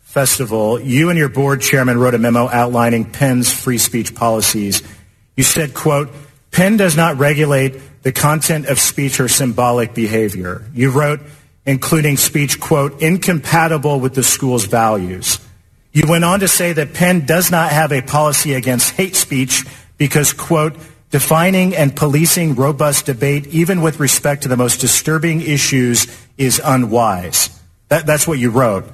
Festival, you and your board chairman wrote a memo outlining Penn's free speech policies. You said, quote, Penn does not regulate the content of speech or symbolic behavior. You wrote, including speech, quote, incompatible with the school's values. You went on to say that Penn does not have a policy against hate speech because, quote, defining and policing robust debate, even with respect to the most disturbing issues, is unwise. That, that's what you wrote.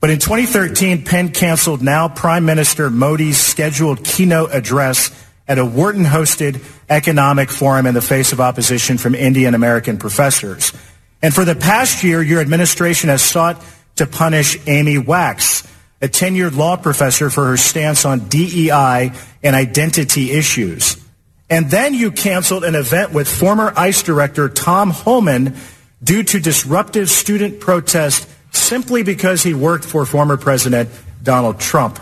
But in 2013, Penn canceled now Prime Minister Modi's scheduled keynote address at a Wharton hosted economic forum in the face of opposition from Indian American professors. And for the past year, your administration has sought to punish Amy Wax, a tenured law professor, for her stance on DEI and identity issues. And then you canceled an event with former ICE director Tom Homan due to disruptive student protest simply because he worked for former President Donald Trump.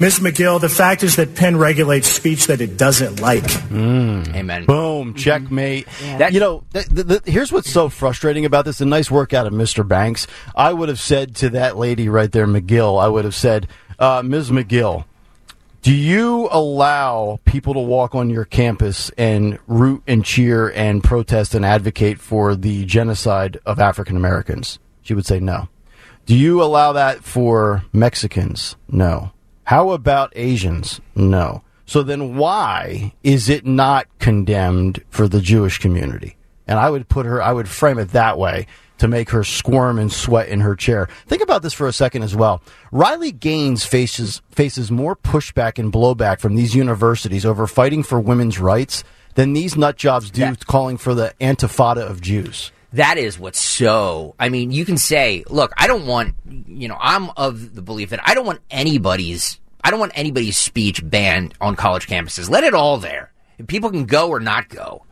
Ms. Magill, the fact is that Penn regulates speech that it doesn't like. Amen. Boom, checkmate. That- you know, th- th- th- here's what's so frustrating about this. A nice work out of Mr. Banks. I would have said to that lady right there, Magill, I would have said, uh, Ms. Magill, do you allow people to walk on your campus and root and cheer and protest and advocate for the genocide of African Americans? She would say no. Do you allow that for Mexicans? No. How about Asians? No. So then why is it not condemned for the Jewish community? And I would put her, I would frame it that way to make her squirm and sweat in her chair. Think about this for a second as well. Riley Gaines faces, faces more pushback and blowback from these universities over fighting for women's rights than these nut jobs do Yeah. calling for the intifada of Jews. That is what's so. I mean, you can say, look, I don't want, you know, I'm of the belief that I don't want anybody's, I don't want anybody's speech banned on college campuses. Let it all there. People can go or not go.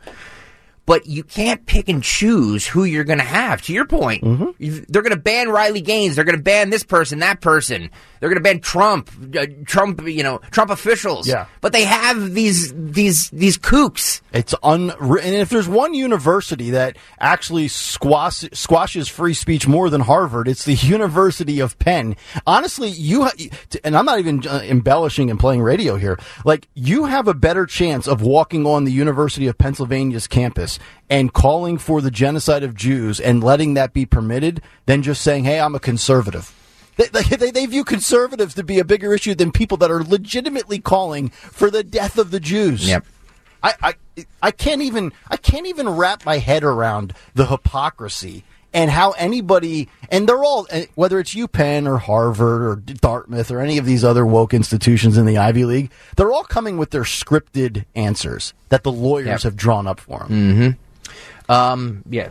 But you can't pick and choose who you're going to have. To your point, mm-hmm. you've- they're going to ban Riley Gaines. They're going to ban this person, that person. They're going to ban Trump, uh, Trump, you know, Trump officials. Yeah. But they have these these these kooks. It's unwritten. And if there's one university that actually squash, squashes free speech more than Harvard, it's the University of Penn. Honestly, you ha- and I'm not even uh, embellishing and playing radio here. Like you have a better chance of walking on the University of Pennsylvania's campus and calling for the genocide of Jews and letting that be permitted than just saying, "Hey, I'm a conservative." They, they, they, they view conservatives to be a bigger issue than people that are legitimately calling for the death of the Jews. Yep. I, I I can't even I can't even wrap my head around the hypocrisy and how anybody and they're all eh, whether it's UPenn or Harvard or Dartmouth or any of these other woke institutions in the Ivy League, they're all coming with their scripted answers that the lawyers Yep. have drawn up for them. Um, yeah.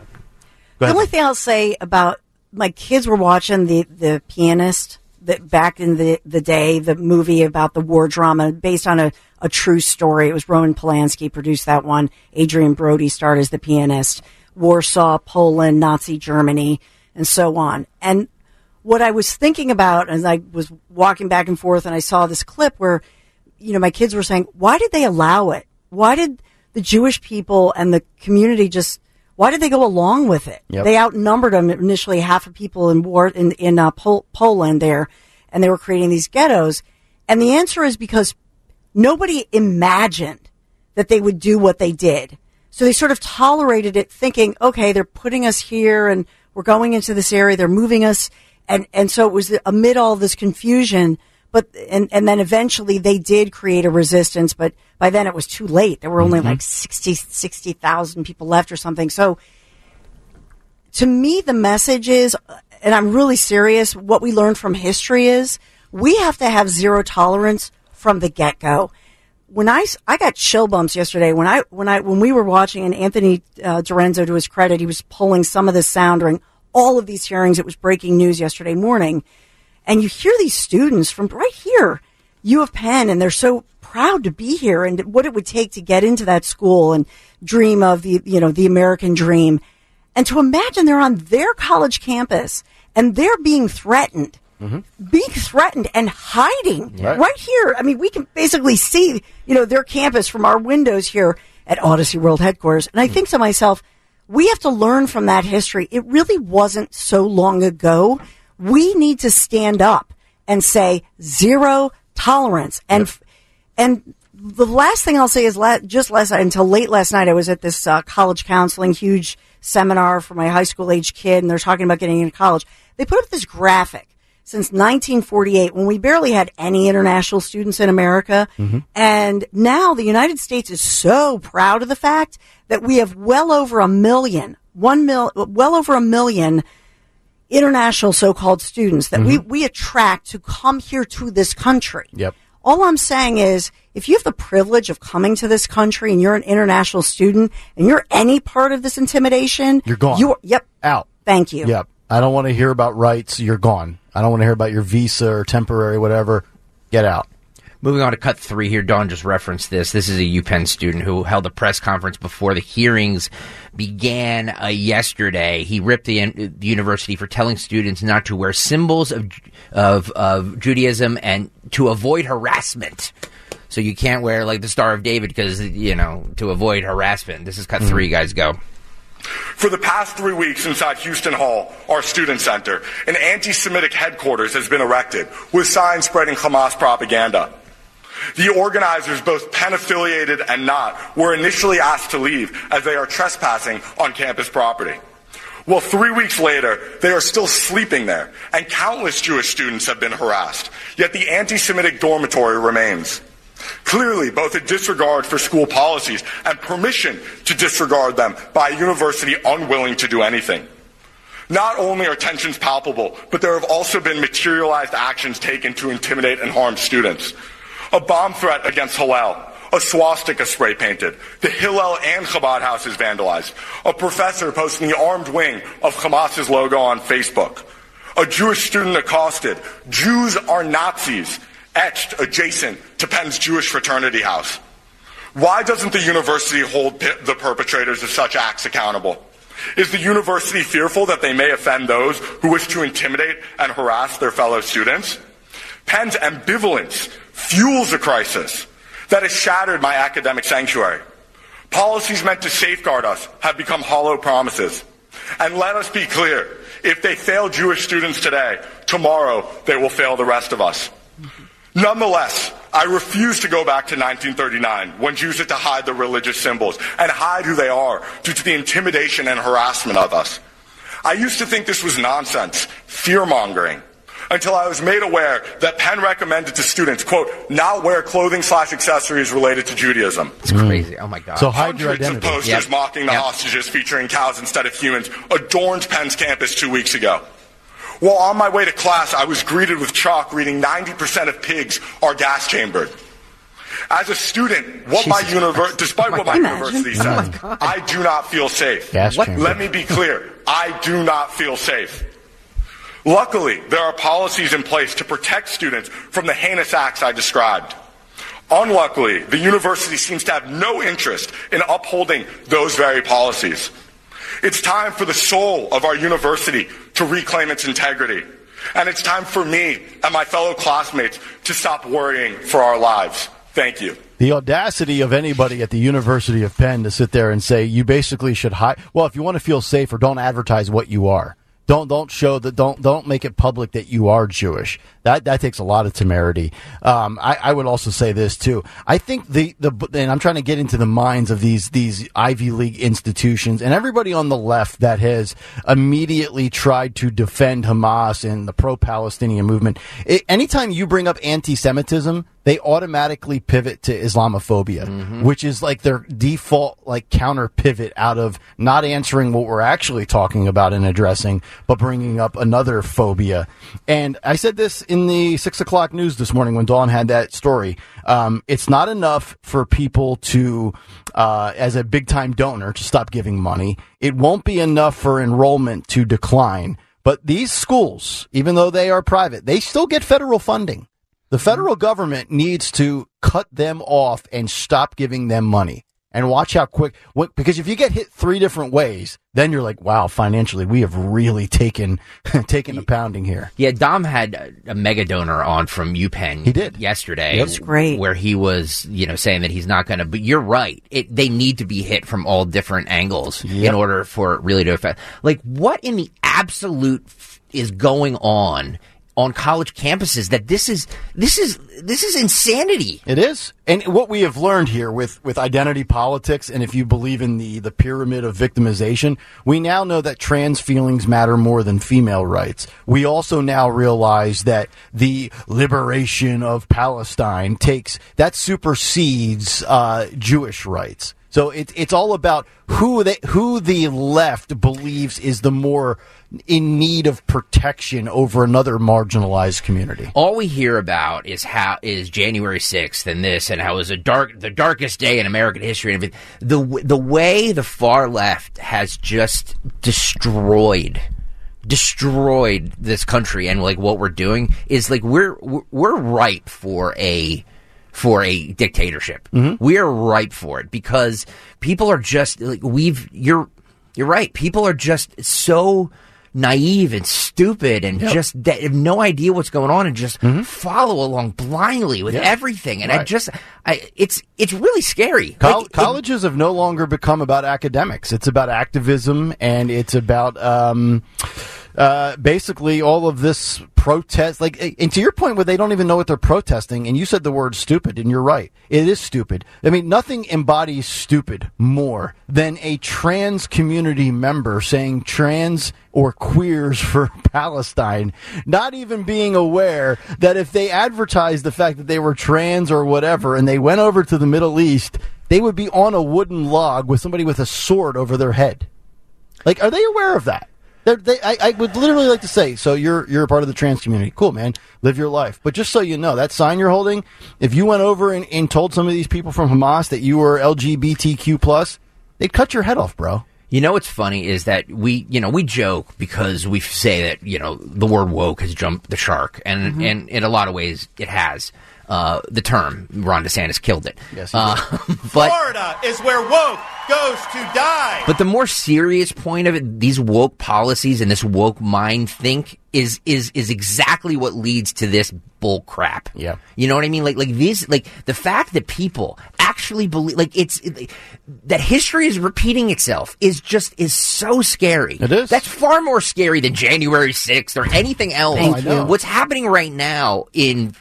The only thing I'll say about my kids were watching the the pianist that back in the the day, the movie about the war drama based on a, a true story. It was Roman Polanski produced that one. Adrien Brody starred as the pianist. Warsaw, Poland, Nazi Germany, and so on. And what I was thinking about as I was walking back and forth and I saw this clip where, you know, my kids were saying, why did they allow it? Why did the Jewish people and the community just, why did they go along with it? Yep. They outnumbered them initially half of people in war in, in uh, Pol- Poland there and they were creating these ghettos. And the answer is because nobody imagined that they would do what they did. So they sort of tolerated it thinking, okay, they're putting us here and we're going into this area, they're moving us. And, and so it was amid all this confusion, but, and, and then eventually they did create a resistance, but by then it was too late. There were only like 60, 60,000 people left or something. So to me, the message is, and I'm really serious, what we learned from history is we have to have zero tolerance from the get go. When I, I got chill bumps yesterday when I, when I, when we were watching and Anthony uh, Dorenzo, to his credit, he was pulling some of this sound during all of these hearings. It was breaking news yesterday morning. And you hear these students from right here, U of Penn, and they're so proud to be here and what it would take to get into that school and dream of the, you know, the American dream. And to imagine they're on their college campus and they're being threatened, mm-hmm. being threatened and hiding Right. right. here. I mean, we can basically see, you know, their campus from our windows here at Audacy World headquarters. And I mm-hmm. think to myself, we have to learn from that history. It really wasn't so long ago. We need to stand up and say zero tolerance. And, and the last thing I'll say is la- just last night, until late last night, I was at this uh, college counseling huge seminar for my high school age kid, and they're talking about getting into college. They put up this graphic since 1948 when we barely had any international students in America. And now the United States is so proud of the fact that we have well over a million, one mil, well over a million international so-called students that we, we attract to come here to this country. Yep. All I'm saying is, if you have the privilege of coming to this country and you're an international student and you're any part of this intimidation, You're gone. You're, yep. Out. Thank you. Yep. I don't want to hear about rights. You're gone. I don't want to hear about your visa or temporary whatever. Get out. Moving on to cut three here, Don just referenced this. This is a UPenn student who held a press conference before the hearings began uh, yesterday. He ripped the, the university for telling students not to wear symbols of, of of Judaism and to avoid harassment. So you can't wear like the Star of David because you know to avoid harassment. This is cut three, guys. Go. For the past three weeks inside Houston Hall, our student center, an anti Semitic headquarters has been erected with signs spreading Hamas propaganda. The organizers, both Penn affiliated and not, were initially asked to leave as they are trespassing on campus property. Well, three weeks later, they are still sleeping there, and countless Jewish students have been harassed, yet the anti Semitic dormitory remains. Clearly, both a disregard for school policies and permission to disregard them by a university unwilling to do anything. Not only are tensions palpable, but there have also been materialized actions taken to intimidate and harm students. A bomb threat against Hillel, a swastika spray painted, the Hillel and Chabad houses vandalized, a professor posting the armed wing of Hamas's logo on Facebook, a Jewish student accosted, Jews are Nazis, etched adjacent to Penn's Jewish fraternity house. Why doesn't the university hold the perpetrators of such acts accountable? Is the university fearful that they may offend those who wish to intimidate and harass their fellow students? Penn's ambivalence fuels a crisis that has shattered my academic sanctuary. Policies meant to safeguard us have become hollow promises. And let us be clear, if they fail Jewish students today, tomorrow they will fail the rest of us. Nonetheless, I refuse to go back to 1939 when Jews had to hide their religious symbols and hide who they are due to the intimidation and harassment of us. I used to think this was nonsense, fear mongering, until I was made aware that Penn recommended to students, quote, not wear clothing slash accessories related to Judaism. It's crazy. Oh my god. So hide your Hundreds of posters Yep. mocking the Yep. hostages featuring cows instead of humans adorned Penn's campus two weeks ago. While on my way to class, I was greeted with chalk reading 90% of pigs are gas chambered. As a student, what my univer- despite oh, what my Imagine. university says, oh, I do not feel safe. Gas What- chamber. Let me be clear. I do not feel safe. Luckily, there are policies in place to protect students from the heinous acts I described. Unluckily, the university seems to have no interest in upholding those very policies. It's time for the soul of our university to reclaim its integrity. And it's time for me and my fellow classmates to stop worrying for our lives. Thank you. The audacity of anybody at the University of Penn to sit there and say you basically should hide. Well, if you want to feel safer, don't advertise what you are. Don't don't show that. Don't don't make it public that you are Jewish. That that takes a lot of temerity. Um, I, I would also say this too. I think the the and I'm trying to get into the minds of these these Ivy League institutions and everybody on the left that has immediately tried to defend Hamas and the pro-Palestinian movement. It, anytime you bring up anti-Semitism, they automatically pivot to Islamophobia, which is like their default like counter pivot out of not answering what we're actually talking about and addressing, but bringing up another phobia. And I said this in the six o'clock news this morning when Dawn had that story. Um, it's not enough for people to, uh, as a big time donor, to stop giving money. It won't be enough for enrollment to decline. But these schools, even though they are private, they still get federal funding. The federal government needs to cut them off and stop giving them money. And watch how quick, what, because if you get hit three different ways, then you're like, wow, financially, we have really taken, [laughs] taken a pounding here. Yeah, Dom had a, a mega donor on from UPenn. He did. yesterday. Yep. That's great. Where he was, you know, saying that he's not going to. But you're right. It, they need to be hit from all different angles in order for it really to affect. Like, what in the absolute f- is going on? On college campuses that this is this is this is insanity. It is. And what we have learned here with, with identity politics, and if you believe in the, the pyramid of victimization, we now know that trans feelings matter more than female rights. We also now realize that the liberation of Palestine takes, that supersedes uh, Jewish rights. So it's it's all about who they, who the left believes is the more in need of protection over another marginalized community. All we hear about is how is January sixth and this and how it was a dark the darkest day in American history and everything. The the way the far left has just destroyed destroyed this country and like what we're doing is like we're we're ripe for a for a dictatorship. Mm-hmm. We are ripe for it because people are just like we've you're you're right. People are just so naive and stupid and just they have no idea what's going on and just follow along blindly with Yeah. everything. And I just I it's it's really scary. Col- Like, it- colleges have no longer become about academics. It's about activism, and it's about um, uh, basically all of this protest. Like, eh, and to your point, where they don't even know what they're protesting, and you said the word stupid, and you're right. It is stupid. I mean, nothing embodies stupid more than a trans community member saying trans or queers [laughs] for Palestine, not even being aware that if they advertised the fact that they were trans or whatever, and they went over to the Middle East, they would be on a wooden log with somebody with a sword over their head. Like, are they aware of that? They're, they, I, I would literally like to say, so you're you're a part of the trans community. Cool, man. Live your life. But just so you know, that sign you're holding, if you went over and, and told some of these people from Hamas that you were LGBTQ plus, they'd cut your head off, bro. You know what's funny is that we, you know, we joke because we say that you know the word woke has jumped the shark, and Mm-hmm. and in a lot of ways it has. Uh, the term Ron DeSantis killed it. Yes, uh, [laughs] but Florida is where woke goes to die. but the more serious point of it, these woke policies and this woke mind think is is is exactly what leads to this bull crap. Yeah. you know what I mean. Like like these like the fact that people actually believe like it's it, that history is repeating itself is just is so scary. It is. That's far more scary than January sixth or anything else. Thank I know. you. What's happening right now in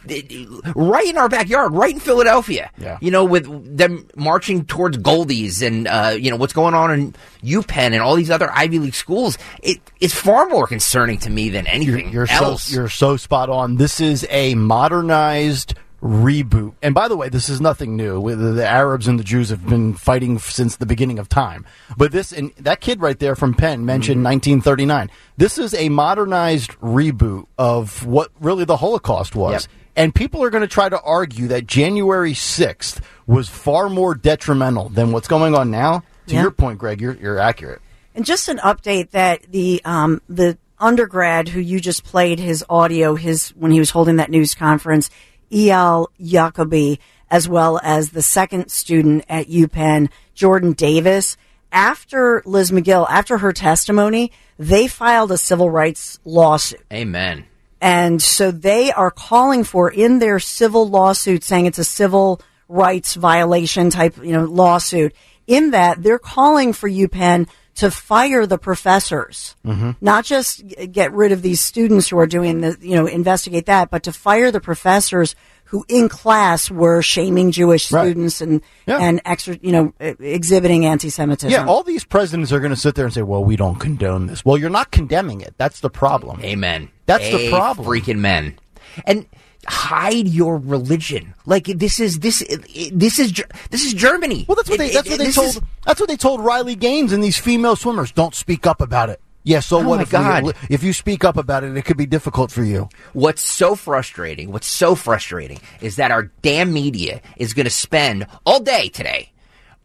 right in our backyard, right in Philadelphia. Yeah. You know, with them marching towards Goldies and uh, you know what's going on in UPenn and all these other Ivy League schools. It is far more concerning to me than anything You're else. so you're so spot on. This is a modernized reboot. And by the way, this is nothing new. The Arabs and the Jews have been fighting since the beginning of time. But this and that kid right there from Penn mentioned 1939. This is a modernized reboot of what really the Holocaust was. Yep. And people are going to try to argue that January 6th was far more detrimental than what's going on now. To Yeah. your point, Greg, you're, you're accurate. And just an update that the um, the undergrad who you just played his audio his when he was holding that news conference, Eyal Yakoby, as well as the second student at UPenn, Jordan Davis. After Liz Magill, after her testimony, they filed a civil rights lawsuit. Amen. And so they are calling for in their civil lawsuit saying it's a civil rights violation type, you know, lawsuit. In that they're calling for UPenn to fire the professors, mm-hmm. not just get rid of these students who are doing the, you know, investigate that, but to fire the professors who in class were shaming Jewish Right. students and, Yeah. and extra, you know, exhibiting anti-Semitism. Yeah, all these presidents are going to sit there and say, "Well, we don't condone this." Well, you're not condemning it. That's the problem. Amen. That's the problem. Freaking men. And hide your religion. Like this is this this is this is Germany. Well, that's what they. That's what they told. is- that's what they told Riley Gaines and these female swimmers. Don't speak up about it. Yeah. So Oh what my if if you speak up about it, it could be difficult for you. What's so frustrating, what's so frustrating is that our damn media is going to spend all day today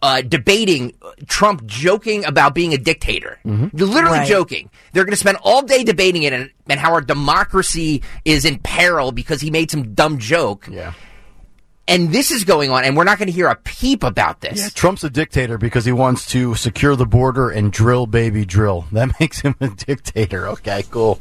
uh, debating uh, Trump joking about being a dictator. Mm-hmm. Literally Right. joking. They're going to spend all day debating it and, and how our democracy is in peril because he made some dumb joke. Yeah. And this is going on, and we're not going to hear a peep about this. Yeah. Trump's a dictator because he wants to secure the border and drill, baby, drill. That [laughs] makes him a dictator. Okay. Cool.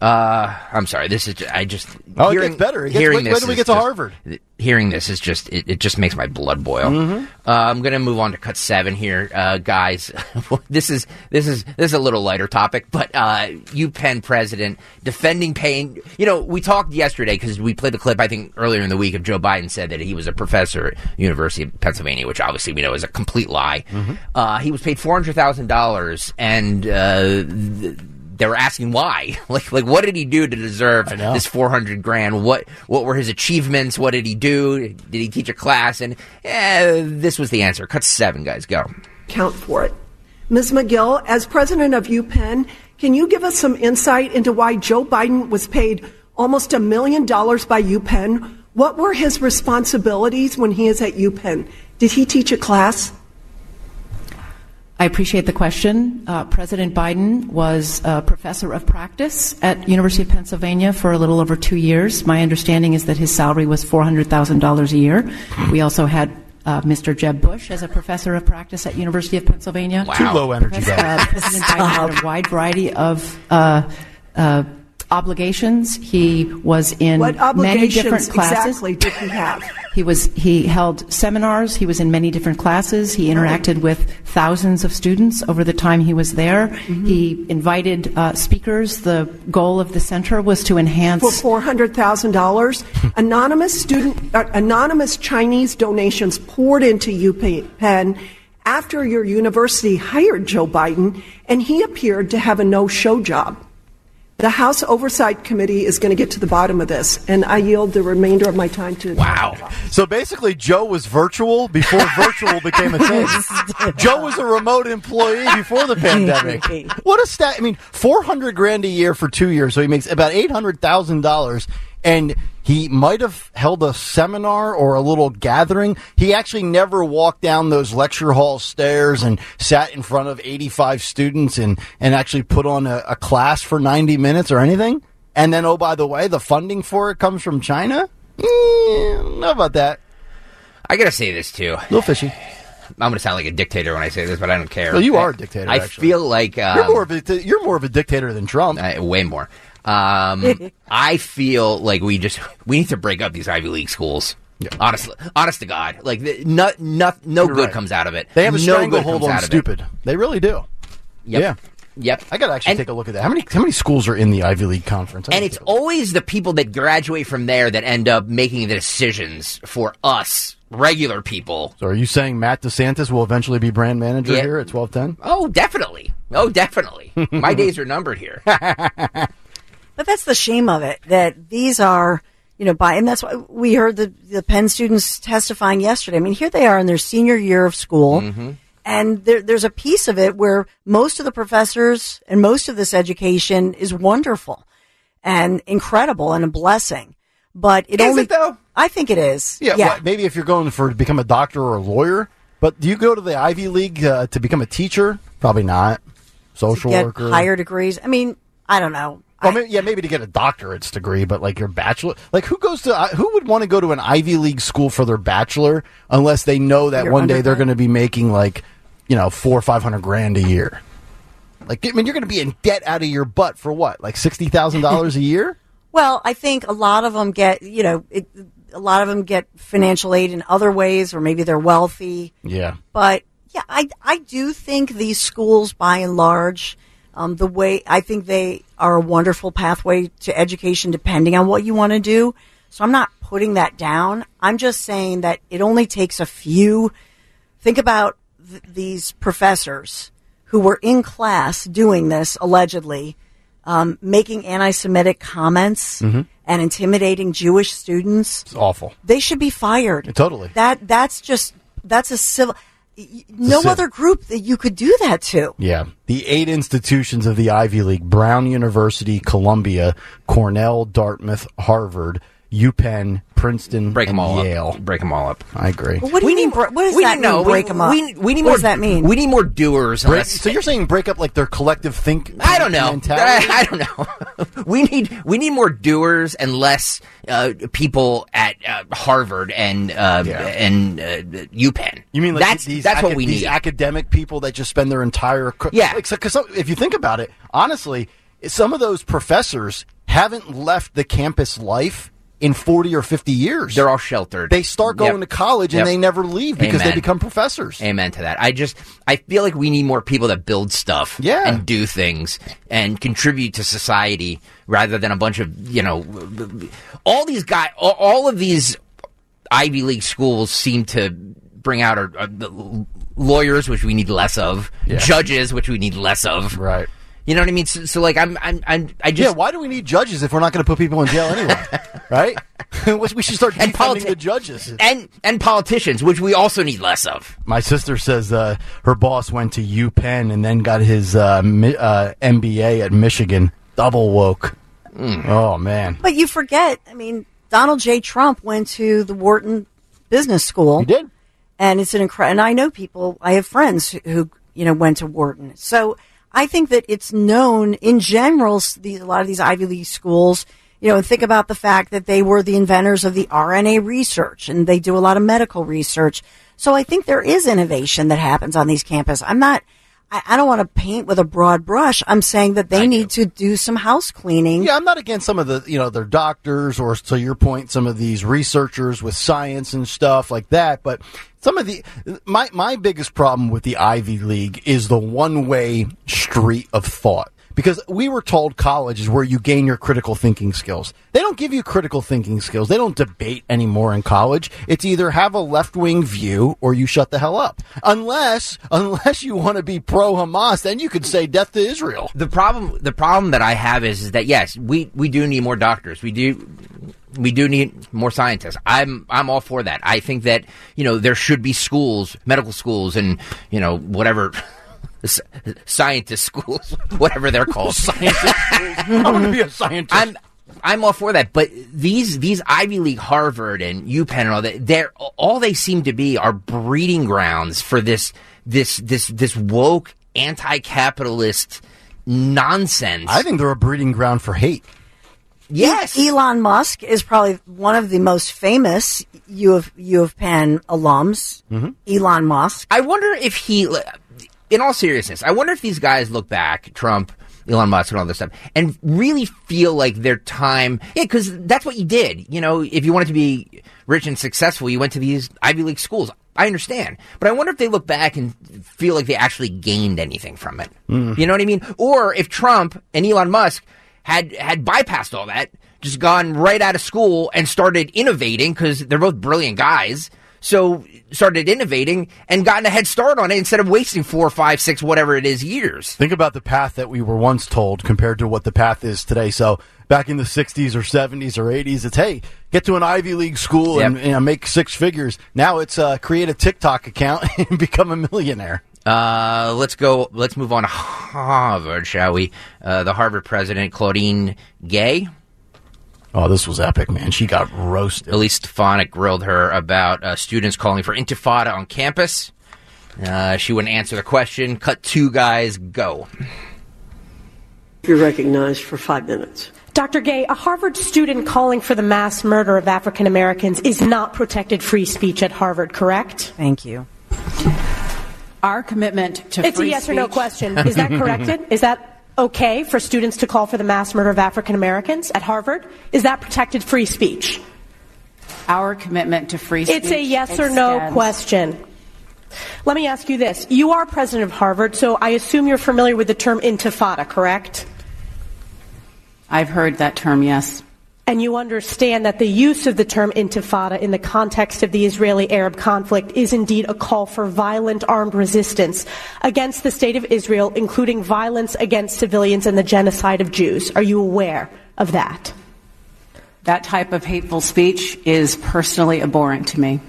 Uh, I'm sorry. This is. I just. Oh, it gets better. It gets- hearing when, this wait till we get to just- Harvard. Hearing this is just. It, it just makes my blood boil. Mm-hmm. Uh, I'm gonna move on to cut seven here, uh, guys. [laughs] this is this is this is a little lighter topic, but uh, UPenn president defending paying. You know, we talked yesterday because we played the clip I think earlier in the week of Joe Biden said that he was a professor at University of Pennsylvania, which obviously we know is a complete lie. Uh, he was paid four hundred thousand dollars, and uh, th- they were asking why. [laughs] Like, like what did he do to deserve this four hundred grand? What what were his achievements? What did he do? Did he teach a class? And eh, this was the answer. Cut seven, guys. Go. count for it. Ms. Magill, as president of UPenn, can you give us some insight into why Joe Biden was paid almost a million dollars by UPenn? What were his responsibilities when he is at UPenn? Did he teach a class? I appreciate the question. Uh, President Biden was a professor of practice at University of Pennsylvania for a little over two years. My understanding is that his salary was $400,000 a year. We also had uh, Mr. Jeb Bush as a professor of practice at University of Pennsylvania. Wow. Too low energy, Pres- uh, President Biden had a wide variety of uh, uh, obligations. He was in What many different classes. exactly did he have? He was he held seminars. He was in many different classes. He interacted with thousands of students over the time he was there. He invited uh, speakers. The goal of the center was to enhance. For four hundred thousand dollars, [laughs] anonymous student, uh, anonymous Chinese donations poured into UPenn after your university hired Joe Biden, and he appeared to have a no-show job. The House Oversight Committee is going to get to the bottom of this, and I yield the remainder of my time to. Wow. So basically, Joe was virtual before [laughs] virtual became a thing. Joe was a remote employee before the pandemic. What a stat! I mean, four hundred grand a year for two years, so he makes about eight hundred thousand dollars. And he might have held a seminar or a little gathering. He actually never walked down those lecture hall stairs and sat in front of 85 students and, and actually put on a, a class for 90 minutes or anything. And then, oh, by the way, the funding for it comes from China? I know about that. I gotta say this too. A little fishy. I'm gonna sound like a dictator when I say this, but I don't care. Well, you are a dictator, I actually. feel like um, You're more of a you're more of a dictator than Trump. way more. Um, [laughs] I feel like we just we need to break up these Ivy League schools. Honestly, honest to God, like the, no, no, no You're good right. comes out of it. They have a no good stranglehold comes on out of it. stupid. They really do. Yep. Yeah. Yep. I got to actually And- take a look at that. How many how many schools are in the Ivy League conference? I And it's take a look. always the people that graduate from there that end up making the decisions for us regular people. so are you saying Matt DeSantis will eventually be brand manager Yeah. here at twelve ten? Oh, definitely. Oh, definitely. My [laughs] days are numbered here. [laughs] But that's the shame of it that these are, you know, by and that's why we heard the the Penn students testifying yesterday. I mean, here they are in their senior year of school, and there, there's a piece of it where most of the professors and most of this education is wonderful and incredible and a blessing. But it Is only, it, though? I think it is. Yeah, well, maybe if you're going for to become a doctor or a lawyer, but do you go to the Ivy League uh, to become a teacher? Probably not. Social get worker. higher degrees. I mean, I don't know. Well, I- maybe, yeah, maybe to get a doctorate's degree, but like your bachelor, like who goes to uh, who would want to go to an Ivy League school for their bachelor unless they know that one day they're going to be making like you know four or five hundred grand a year. Like, I mean, you're going to be in debt out of your butt for what, like sixty thousand dollars a year? [laughs] Well, I think a lot of them get, you know, it, a lot of them get financial aid in other ways, or maybe they're wealthy. Yeah, But yeah, I, I do think these schools, by and large, um, the way I think they are a wonderful pathway to education, depending on what you want to do. So I'm not putting that down. I'm just saying that it only takes a few. Think about th- these professors who were in class doing this allegedly, um, making anti-Semitic comments and intimidating Jewish students it's awful. they should be fired. Totally. That that's just that's a civil. No other group that you could do that to. Yeah. The eight institutions of the Ivy League Brown University, Columbia, Cornell, Dartmouth, Harvard, UPenn, Princeton, Break and them all Yale. up. Break them all up. I agree. What do you mean? br- What does we that need, no, mean? we- break them up. We, we need what more. does that mean? We need more doers. Break, so you're saying break up like their collective think? I don't know. Mentality? I, [laughs] I don't know. [laughs] we need we need more doers and less uh, people at uh, Harvard and uh, Yeah. and uh, UPenn. You mean like that's these that's what acad- we these need? academic people that just spend their entire co- Yeah. Like, because if you think about it, honestly, some of those professors haven't left the campus life in 40 or 50 years. They're all sheltered. They start going Yep. to college and Yep. they never leave because they become professors. Amen to that. I just I feel like we need more people that build stuff, Yeah. and do things and contribute to society rather than a bunch of you know all these guys. All, of these Ivy League schools seem to bring out are, lawyers, which we need less of, Yeah. judges, which we need less of. Right. You know what I mean? So, so like I'm I'm I'm I just yeah, why do we need judges if we're not going to put people in jail anyway? [laughs] right? [laughs] we should start And defunding politi- the judges. and and politicians, which we also need less of. My sister says uh, her boss went to UPenn and then got his uh, mi- uh, MBA at Michigan. Double woke. Oh man, But you forget, I mean, Donald J. Trump went to the Wharton Business School. he did. and it's an incredible. And I know people. I have friends who, who you know went to Wharton. So I think that it's known in general. a lot of these Ivy League schools, you know, think about the fact that they were the inventors of the RNA research, and they do a lot of medical research. So I think there is innovation that happens on these campuses. I'm not. I, I don't want to paint with a broad brush. I'm saying that they need to do some house cleaning. Yeah, I'm not against some of the, you know, their doctors or to your point, some of these researchers with science and stuff like that. But some of the, my, my biggest problem with the Ivy League is the one way street of thought. Because we were told college is where you gain your critical thinking skills. They don't give you critical thinking skills. They don't debate anymore in college. It's either have a left wing view or you shut the hell up. Unless, unless you want to be pro Hamas, then you could say death to Israel. The problem, the problem that I have is, is that yes, we, we do need more doctors. We do, we do need more scientists. I'm, I'm all for that. I think that you know there should be schools, medical schools, and you know whatever. [laughs] s- Scientist schools, [laughs] whatever they're called. I want to be a scientist. I'm I'm all for that, but these these Ivy League, Harvard and UPenn and all that, they're all they seem to be are breeding grounds for this this this this woke anti-capitalist nonsense. I think they're a breeding ground for hate. yes, Elon Musk is probably one of the most famous U of U of Penn alums. Mm-hmm. Elon Musk. I wonder if he, in all seriousness, I wonder if these guys look back, Trump, Elon Musk, and all this stuff, and really feel like their time. Yeah, because that's what you did. You know, if you wanted to be rich and successful, you went to these Ivy League schools. I understand, but I wonder if they look back and feel like they actually gained anything from it. Mm. You know what I mean? Or if Trump and Elon Musk had had bypassed all that, just gone right out of school and started innovating because they're both brilliant guys. So started innovating and gotten a head start on it instead of wasting four, five, six, whatever it is years. Think about the path that we were once told compared to what the path is today. So back in the 60s or 70s or 80s, it's hey, get to an Ivy League school and Yep. you know, make six figures. Now it's uh, create a TikTok account [laughs] and become a millionaire. Uh, let's go. Let's move on to Harvard, shall we? Uh, the Harvard president Claudine Gay, Oh, this was epic, man. She got roasted. At Elise Stefanik grilled her about uh, students calling for intifada on campus. Uh, she wouldn't answer the question. Cut two guys. Go. You're recognized for five minutes. Dr. Gay, a Harvard student calling for the mass murder of African Americans is not protected free speech at Harvard, correct? Thank you. Our commitment to It's a free yes or no question. Is that corrected? [laughs] Is that okay for students to call for the mass murder of African Americans at Harvard? Is that protected free speech? Our commitment to free speech. It's a yes or no question. Let me ask you this. You are president of Harvard, so I assume you're familiar with the term intifada, correct? I've heard that term, yes. And you understand that the use of the term intifada in the context of the Israeli Arab conflict is indeed a call for violent armed resistance against the state of Israel, including violence against civilians and the genocide of Jews. Are you aware of that? That type of hateful speech is personally abhorrent to me.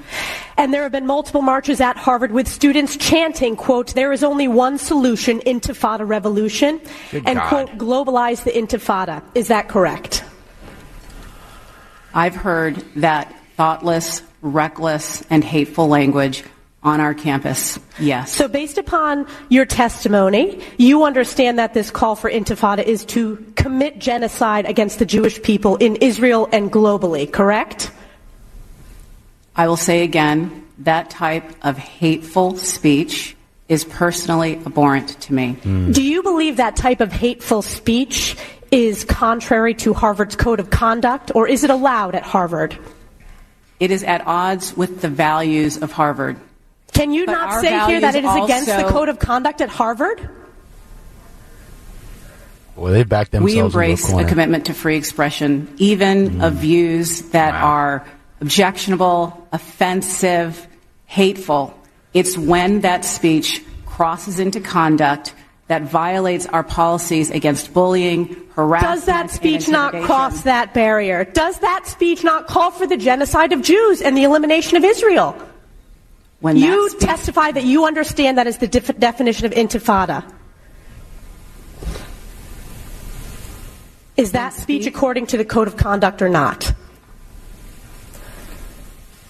And there have been multiple marches at Harvard with students chanting, quote, there is only one solution, intifada revolution, Good and God. quote, globalize the intifada. Is that correct? I've heard that thoughtless, reckless, and hateful language on our campus, yes. So, based upon your testimony, you understand that this call for intifada is to commit genocide against the Jewish people in Israel and globally, correct? I will say again that type of hateful speech is personally abhorrent to me. Do you believe that type of hateful speech is contrary to Harvard's code of conduct, or is it allowed at Harvard? It is at odds with the values of Harvard. Can you But not say here that it is against the code of conduct at Harvard? Well, they backed themselves We into embrace a, corner. a commitment to free expression, even mm-hmm. of views that are objectionable, offensive, hateful. It's when that speech crosses into conduct that violates our policies against bullying, harassment. Does that speech not cross that barrier? Does that speech not call for the genocide of Jews and the elimination of Israel? When you speech- testify that you understand that is the def- definition of intifada. Is that speech according to the code of conduct or not?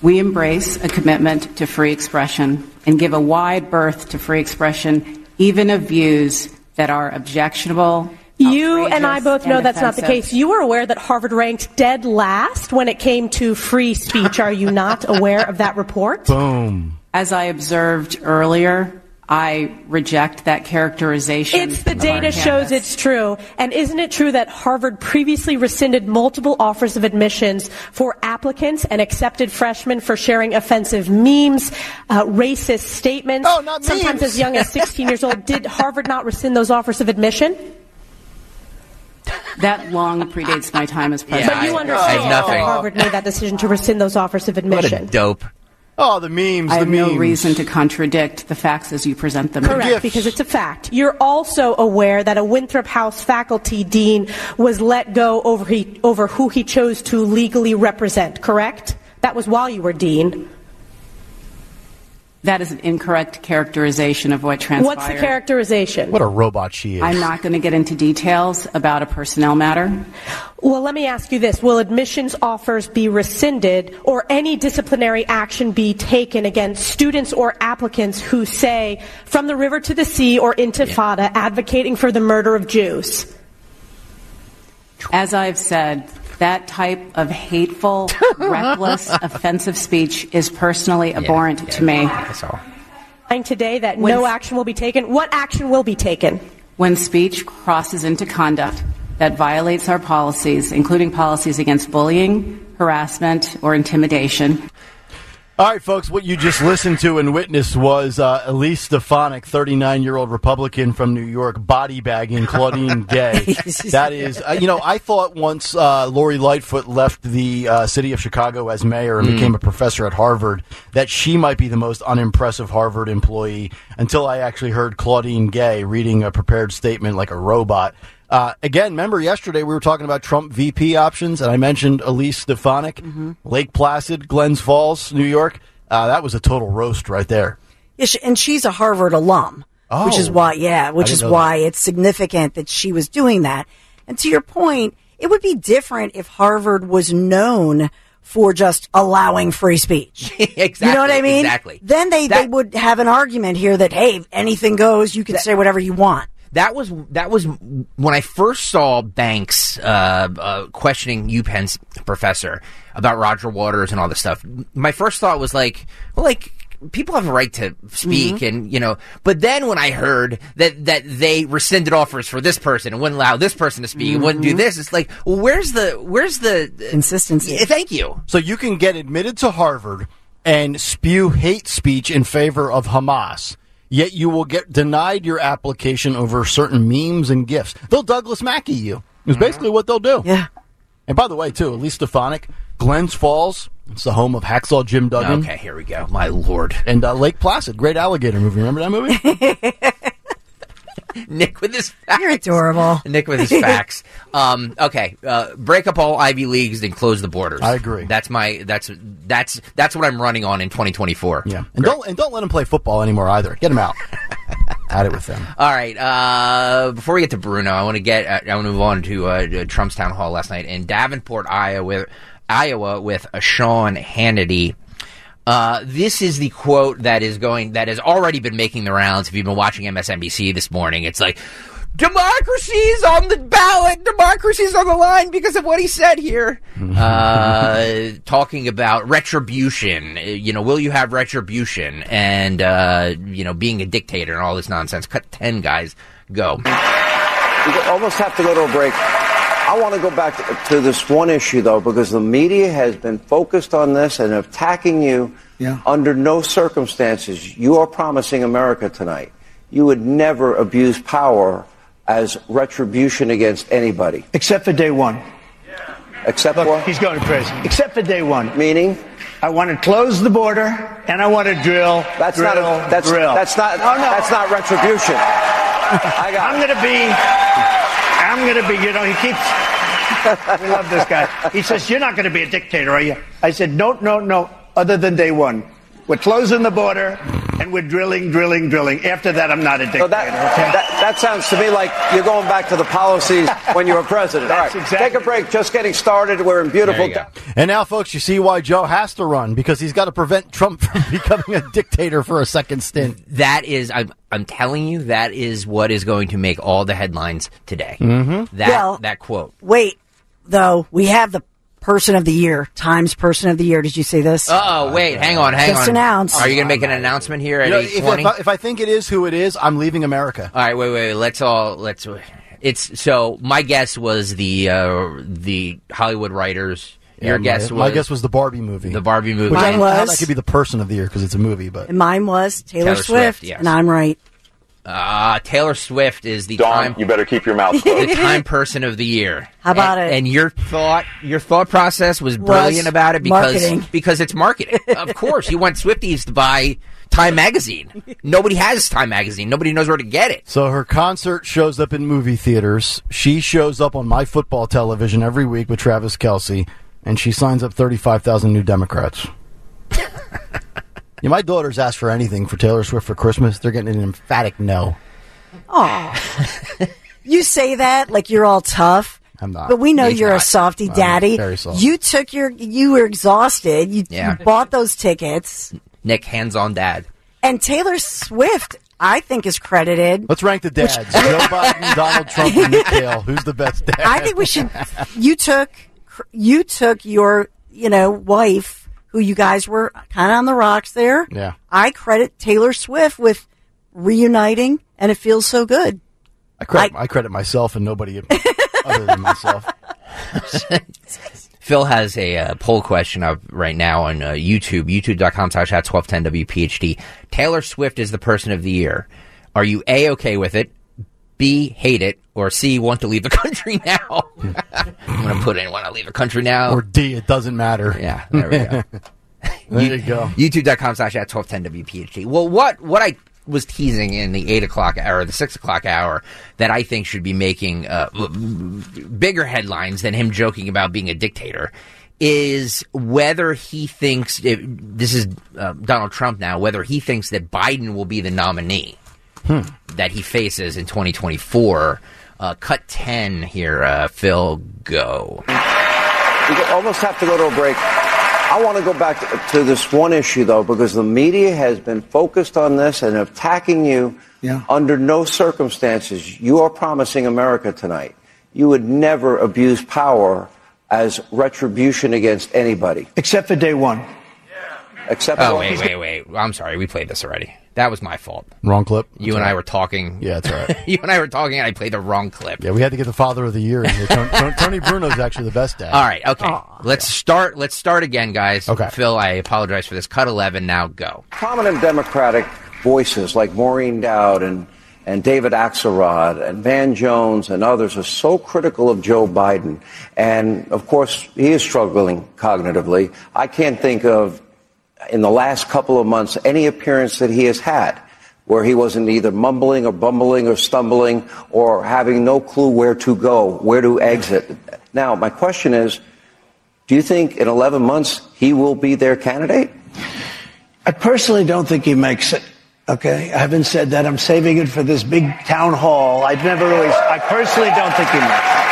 We embrace a commitment to free expression and give a wide berth to free expression, even of views that are objectionable. You and I outrageous, both know and that's not the case. You were aware that Harvard ranked dead last when it came to free speech. Are you not aware of that report? Boom. As I observed earlier, I reject that characterization. It's the data shows it's true. And isn't it true that Harvard previously rescinded multiple offers of admissions for applicants and accepted freshmen for sharing offensive memes, uh, racist statements? Oh, not Sometimes memes. as young as 16 years old. Did Harvard not rescind those offers of admission? That long predates my time as Yeah, president. but you I- understand I- that nothing. Harvard made that decision to rescind those offers of admission. What admission. a dope. Oh, the memes. I the have memes. no reason to contradict the facts as you present them. Correct, gifts. because it's a fact. You're also aware that a Winthrop House faculty dean was let go over, he, over who he chose to legally represent, correct? That was while you were dean. That is an incorrect characterization of what transpired. What's the characterization? What a robot she is. I'm not going to get into details about a personnel matter. Well, let me ask you this. Will admissions offers be rescinded or any disciplinary action be taken against students or applicants who say, from the river to the sea or intifada, advocating for the murder of Jews? As I've said, that type of hateful, [laughs] reckless, offensive speech is personally abhorrent to me. That's all. Saying Today that When- no action will be taken. What action will be taken? When speech crosses into conduct that violates our policies, including policies against bullying, harassment, or intimidation, All right, folks, what you just listened to and witnessed was uh, Elise Stefanik, 39 year old Republican from New York, body bagging Claudine [laughs] Gay. that [laughs] is, uh, you know, I thought once uh, Lori Lightfoot left the uh, city of Chicago as mayor and became a professor at Harvard, that she might be the most unimpressive Harvard employee until I actually heard Claudine Gay reading a prepared statement like a robot. Uh, again, remember yesterday we were talking about Trump VP options, and I mentioned Elise Stefanik, Lake Placid, Glens Falls, New York. Uh, that was a total roast right there. Yeah, and she's a Harvard alum, which is Oh. why, yeah, which is why it's significant that she was doing that. And to your point, it would be different if Harvard was known for just allowing free speech. [laughs] exactly. You know what I mean? Exactly. Then they, they would have an argument here that, hey, anything goes, you can say whatever you want. That was that was when I first saw Banks uh, uh, questioning UPenn's professor about Roger Waters and all this stuff. My first thought was like, well, like people have a right to speak, Mm-hmm. and you know. But then when I heard that that they rescinded offers for this person and wouldn't allow this person to speak, and wouldn't do Mm-hmm. this, it's like, well, where's the where's the Consistency. Yeah, thank you. So you can get admitted to Harvard and spew hate speech in favor of Hamas. Yet you will get denied your application over certain memes and gifts. They'll Douglass Mackey you. Is basically what they'll do. Yeah. And by the way, too, Elise Stefanik, Glens Falls, it's the home of Hacksaw Jim Duggan. Okay, here we go. My lord, And uh, Lake Placid, great alligator movie. Remember that movie? [laughs] [laughs] Nick with his facts. You're adorable. Nick with his [laughs] facts. Um, okay, uh, break up all Ivy leagues and close the borders. I agree. That's my that's that's that's what I'm running on in 2024. yeah. And don't and don't let him play football anymore either. Get him out. [laughs] At it with them. All right. Uh, before we get to Bruno, I want to get uh, I want to move on to uh, Trump's town hall last night in Davenport, Iowa. Iowa with uh, Sean Hannity. Uh, this is the quote that is going that has already been making the rounds. If you've been watching MSNBC this morning, it's like democracy's on the ballot, democracy's on the line because of what he said here. [laughs] uh, talking about retribution, uh, you know, will you have retribution, and uh, you know, being a dictator and all this nonsense. Cut ten guys, go. We almost have to go to a break. I want to go back to, to this one issue, though, because the media has been focused on this and attacking you under no circumstances. You are promising America tonight you would never abuse power as retribution against anybody. Except for day one. Except Look, for? he's going crazy. Except for day one. Meaning? I want to close the border and I want to drill. That's drill, not a, that's drill. that's not No, no. that's not retribution. [laughs] I got I'm going to be. I'm going to be. You know, he keeps. [laughs] we love this guy. He says, "You're not going to be a dictator, are you?" I said, "No, no, no. Other than day one, we're closing the border and we're drilling, drilling, drilling. After that, I'm not a dictator." So that, that that sounds to me like you're going back to the policies when you were president. All right, exactly- take a break. Just getting started. We're in beautiful. And now, folks, you see why Joe has to run because he's got to prevent Trump [laughs] from becoming a dictator for a second stint. That is, I'm, I'm telling you, that is what is going to make all the headlines today. Mm-hmm. That Well- that quote. Wait, though, we have the person of the year, Times person of the year. Did you see this? Oh wait, hang on, hang Just on. announced. Are you going to make an announcement here at You know, if, twenty? if, I, if I think it is who it is, I'm leaving America. All right, wait, wait, wait. Let's all let's. It's so. My guess was the uh, the Hollywood writers. Your Yeah, guess my, was my guess was the Barbie movie. the Barbie movie. Which I don't was- that could be the person of the year because it's a movie, but And mine was Taylor, Taylor Swift, Swift, yes. and I'm right. Uh, Taylor Swift is the Dawn, time. you better keep your mouth the time person of the year. How about and, it? And your thought, your thought process was Was brilliant about it because marketing. [laughs] because it's marketing. of course, you want Swifties to buy Time magazine. Nobody has Time magazine. Nobody knows where to get it. So her concert shows up in movie theaters. She shows up on my football television every week with Travis Kelce, and she signs up 35,000 new Democrats. [laughs] yeah, my daughters ask for anything for Taylor Swift for Christmas. They're getting an emphatic no. Oh, [laughs] you say that like you're all tough. I'm not. But we know He's you're a not. softy I'm daddy. very soft. You took your, you were exhausted. You, Yeah. you bought those tickets. Nick, hands on dad. And Taylor Swift, I think, is credited. Let's rank the dads. Joe [laughs] Biden, Donald Trump, and Nick Hale. Who's the best dad? I think we should. You took, you took your, you know, wife, who you guys were kind of on the rocks there. Yeah. I credit Taylor Swift with reuniting, and it feels so good. I credit, I, credit myself and nobody [laughs] other than myself. [laughs] Phil has a uh, poll question up right now on uh, YouTube, youtube.com slash at 1210 WPHT. Taylor Swift is the person of the year. Are you A, okay with it? B, hate it? Or C, want to leave the [laughs] country now? I'm going to put in want to leave the country now. Or D, it doesn't matter. Yeah, there we go. [laughs] there you go. [laughs] YouTube.com slash at 1210 WPHT. Well, what, what I was teasing in the 8 o'clock hour, the 6 o'clock hour, that I think should be making uh, bigger headlines than him joking about being a dictator is whether he thinks, if, this is uh, Donald Trump now, whether he thinks that Biden will be the nominee that he faces in 2024. Uh, cut 10 here, uh, Phil, go. We almost have to go to a break. I want to go back to, to this one issue, though, because the media has been focused on this and attacking you yeah. under no circumstances. You are promising America tonight you would never abuse power as retribution against anybody. Except for day one. Except Oh, wait, wait, wait. I'm sorry. We played this already. That was my fault. Wrong clip. You That's and all I were talking. Yeah, that's right. [laughs] you and I were talking, and I played the wrong clip. Yeah, we had to get the father of the year in here. Tony, Tony, Tony Bruno's actually the best dad. All right, okay. let's start. Let's start again, guys. Okay. Phil, I apologize for this. Cut 11. Now go. prominent Democratic voices like Maureen Dowd and, and David Axelrod and Van Jones and others are so critical of Joe Biden. And of course, he is struggling cognitively. I can't think of, in the last couple of months, any appearance that he has had where he wasn't either mumbling or bumbling or stumbling or having no clue where to go, where to exit. Now, my question is, do you think in 11 months he will be their candidate? I personally don't think he makes it. Okay, I haven't said that. I'm saving it for this big town hall. I've never really. I personally don't think he makes it.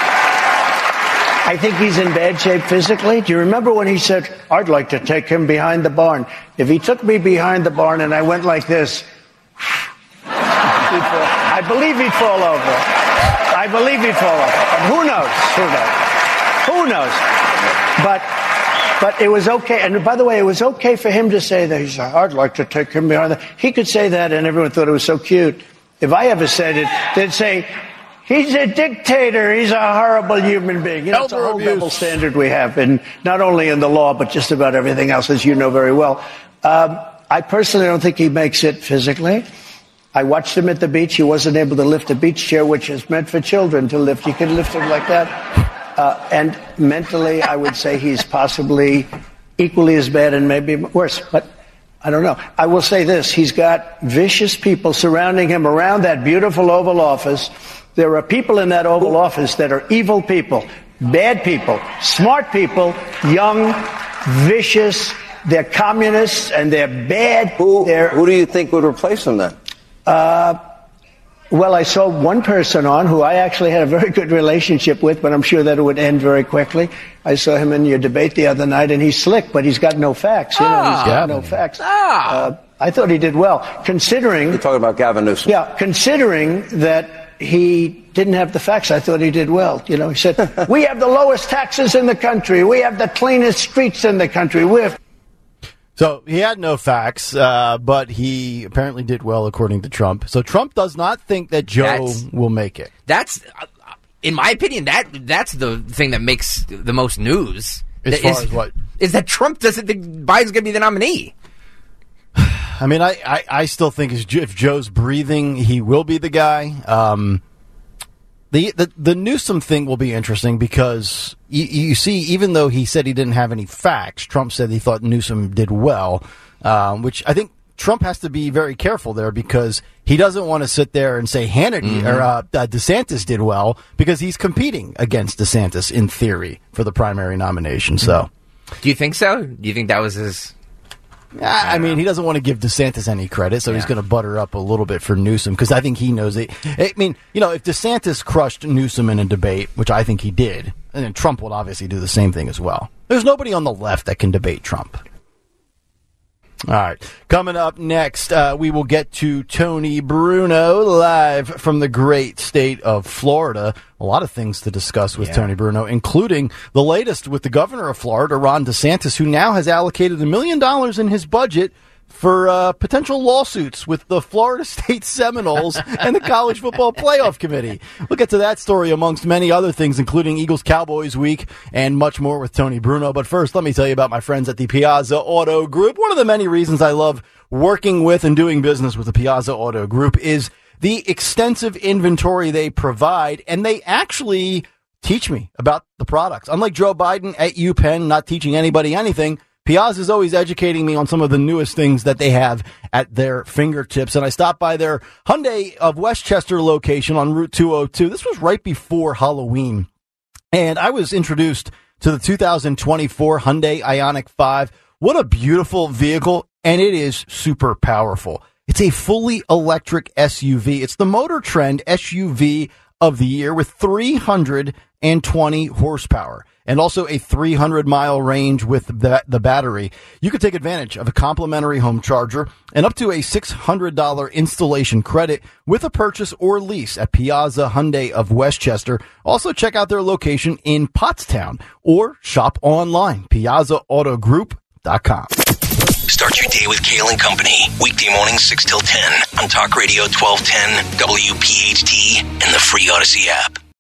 I think he's in bad shape physically. Do you remember when he said, I'd like to take him behind the barn? If he took me behind the barn and I went like this, I believe he'd fall over. I believe he'd fall over. But who knows? Who knows? Who knows? But but it was okay. And by the way, it was okay for him to say that. He said, I'd like to take him behind the. He could say that, and everyone thought it was so cute. If I ever said it, they'd say, He's a dictator. He's a horrible human being. You know, it's a whole double standard we have, and not only in the law, but just about everything else, as you know very well. Um, I personally don't think he makes it physically. I watched him at the beach. He wasn't able to lift a beach chair, which is meant for children to lift. You can lift him like that. Uh, and mentally, I would say he's possibly equally as bad and maybe worse. But I don't know. I will say this. He's got vicious people surrounding him around that beautiful Oval Office. There are people in that Oval Office that are evil people, bad people, smart people, young, vicious. They're communists and they're bad. Who, who do you think would replace them then? Uh, well, I saw one person on who I actually had a very good relationship with, but I'm sure that it would end very quickly. I saw him in your debate the other night, and he's slick, but he's got no facts. You know, he's got Ah. no facts. Uh, I thought he did well, considering. You're talking about Gavin Newsom. Yeah, considering that he didn't have the facts, I thought he did well. You know, he said, [laughs] "We have the lowest taxes in the country. We have the cleanest streets in the country. We have." So he had no facts, uh, but he apparently did well according to Trump. So Trump does not think that Joe That's- will make it. That's, uh, in my opinion, that that's the thing that makes the most news. As far is- as what? is that Trump doesn't think Biden's going to be the nominee. I mean, I, I, I still think if Joe's breathing, he will be the guy. Um, the, the the Newsom thing will be interesting because you, you see, even though he said he didn't have any facts, Trump said he thought Newsom did well, um, which I think Trump has to be very careful there because he doesn't want to sit there and say Hannity or uh, uh, DeSantis did well because he's competing against DeSantis in theory for the primary nomination. So. Do you think so? Do you think that was his? I, I mean, he doesn't want to give DeSantis any credit, so he's going to butter up a little bit for Newsom because I think he knows it. I mean, you know, if DeSantis crushed Newsom in a debate, which I think he did, and then Trump would obviously do the same thing as well. There's nobody on the left that can debate Trump. All right. Coming up next, uh, we will get to Tony Bruno live from the great state of Florida. A lot of things to discuss with Tony Bruno, including the latest with the governor of Florida, Ron DeSantis, who now has allocated a million dollars in his budget for uh, potential lawsuits with the Florida [laughs] State Seminoles and the College Football Playoff Committee. We'll get to that story amongst many other things, including Eagles Cowboys Week and much more with Tony Bruno. But first, let me tell you about my friends at the Piazza Auto Group. One of the many reasons I love working with and doing business with the Piazza Auto Group is the extensive inventory they provide, and they actually teach me about the products. Unlike Joe Biden at UPenn, not teaching anybody anything. Piazza is always educating me on some of the newest things that they have at their fingertips. And I stopped by their Hyundai of Westchester location on Route 202. This was right before Halloween. And I was introduced to the 2024 Hyundai Ioniq 5. What a beautiful vehicle. And it is super powerful. It's a fully electric SUV. It's the Motor Trend SUV of the year with 320 horsepower and also a 300 mile range with the, the battery. You could take advantage of a complimentary home charger and up to a $600 installation credit with a purchase or lease at Piazza Hyundai of Westchester. Also check out their location in Pottstown or shop online, piazzaautogroup.com. Start your day with Kale and Company. Weekday mornings 6 till 10 on Talk Radio 1210, WPHT, and the free Audacy app.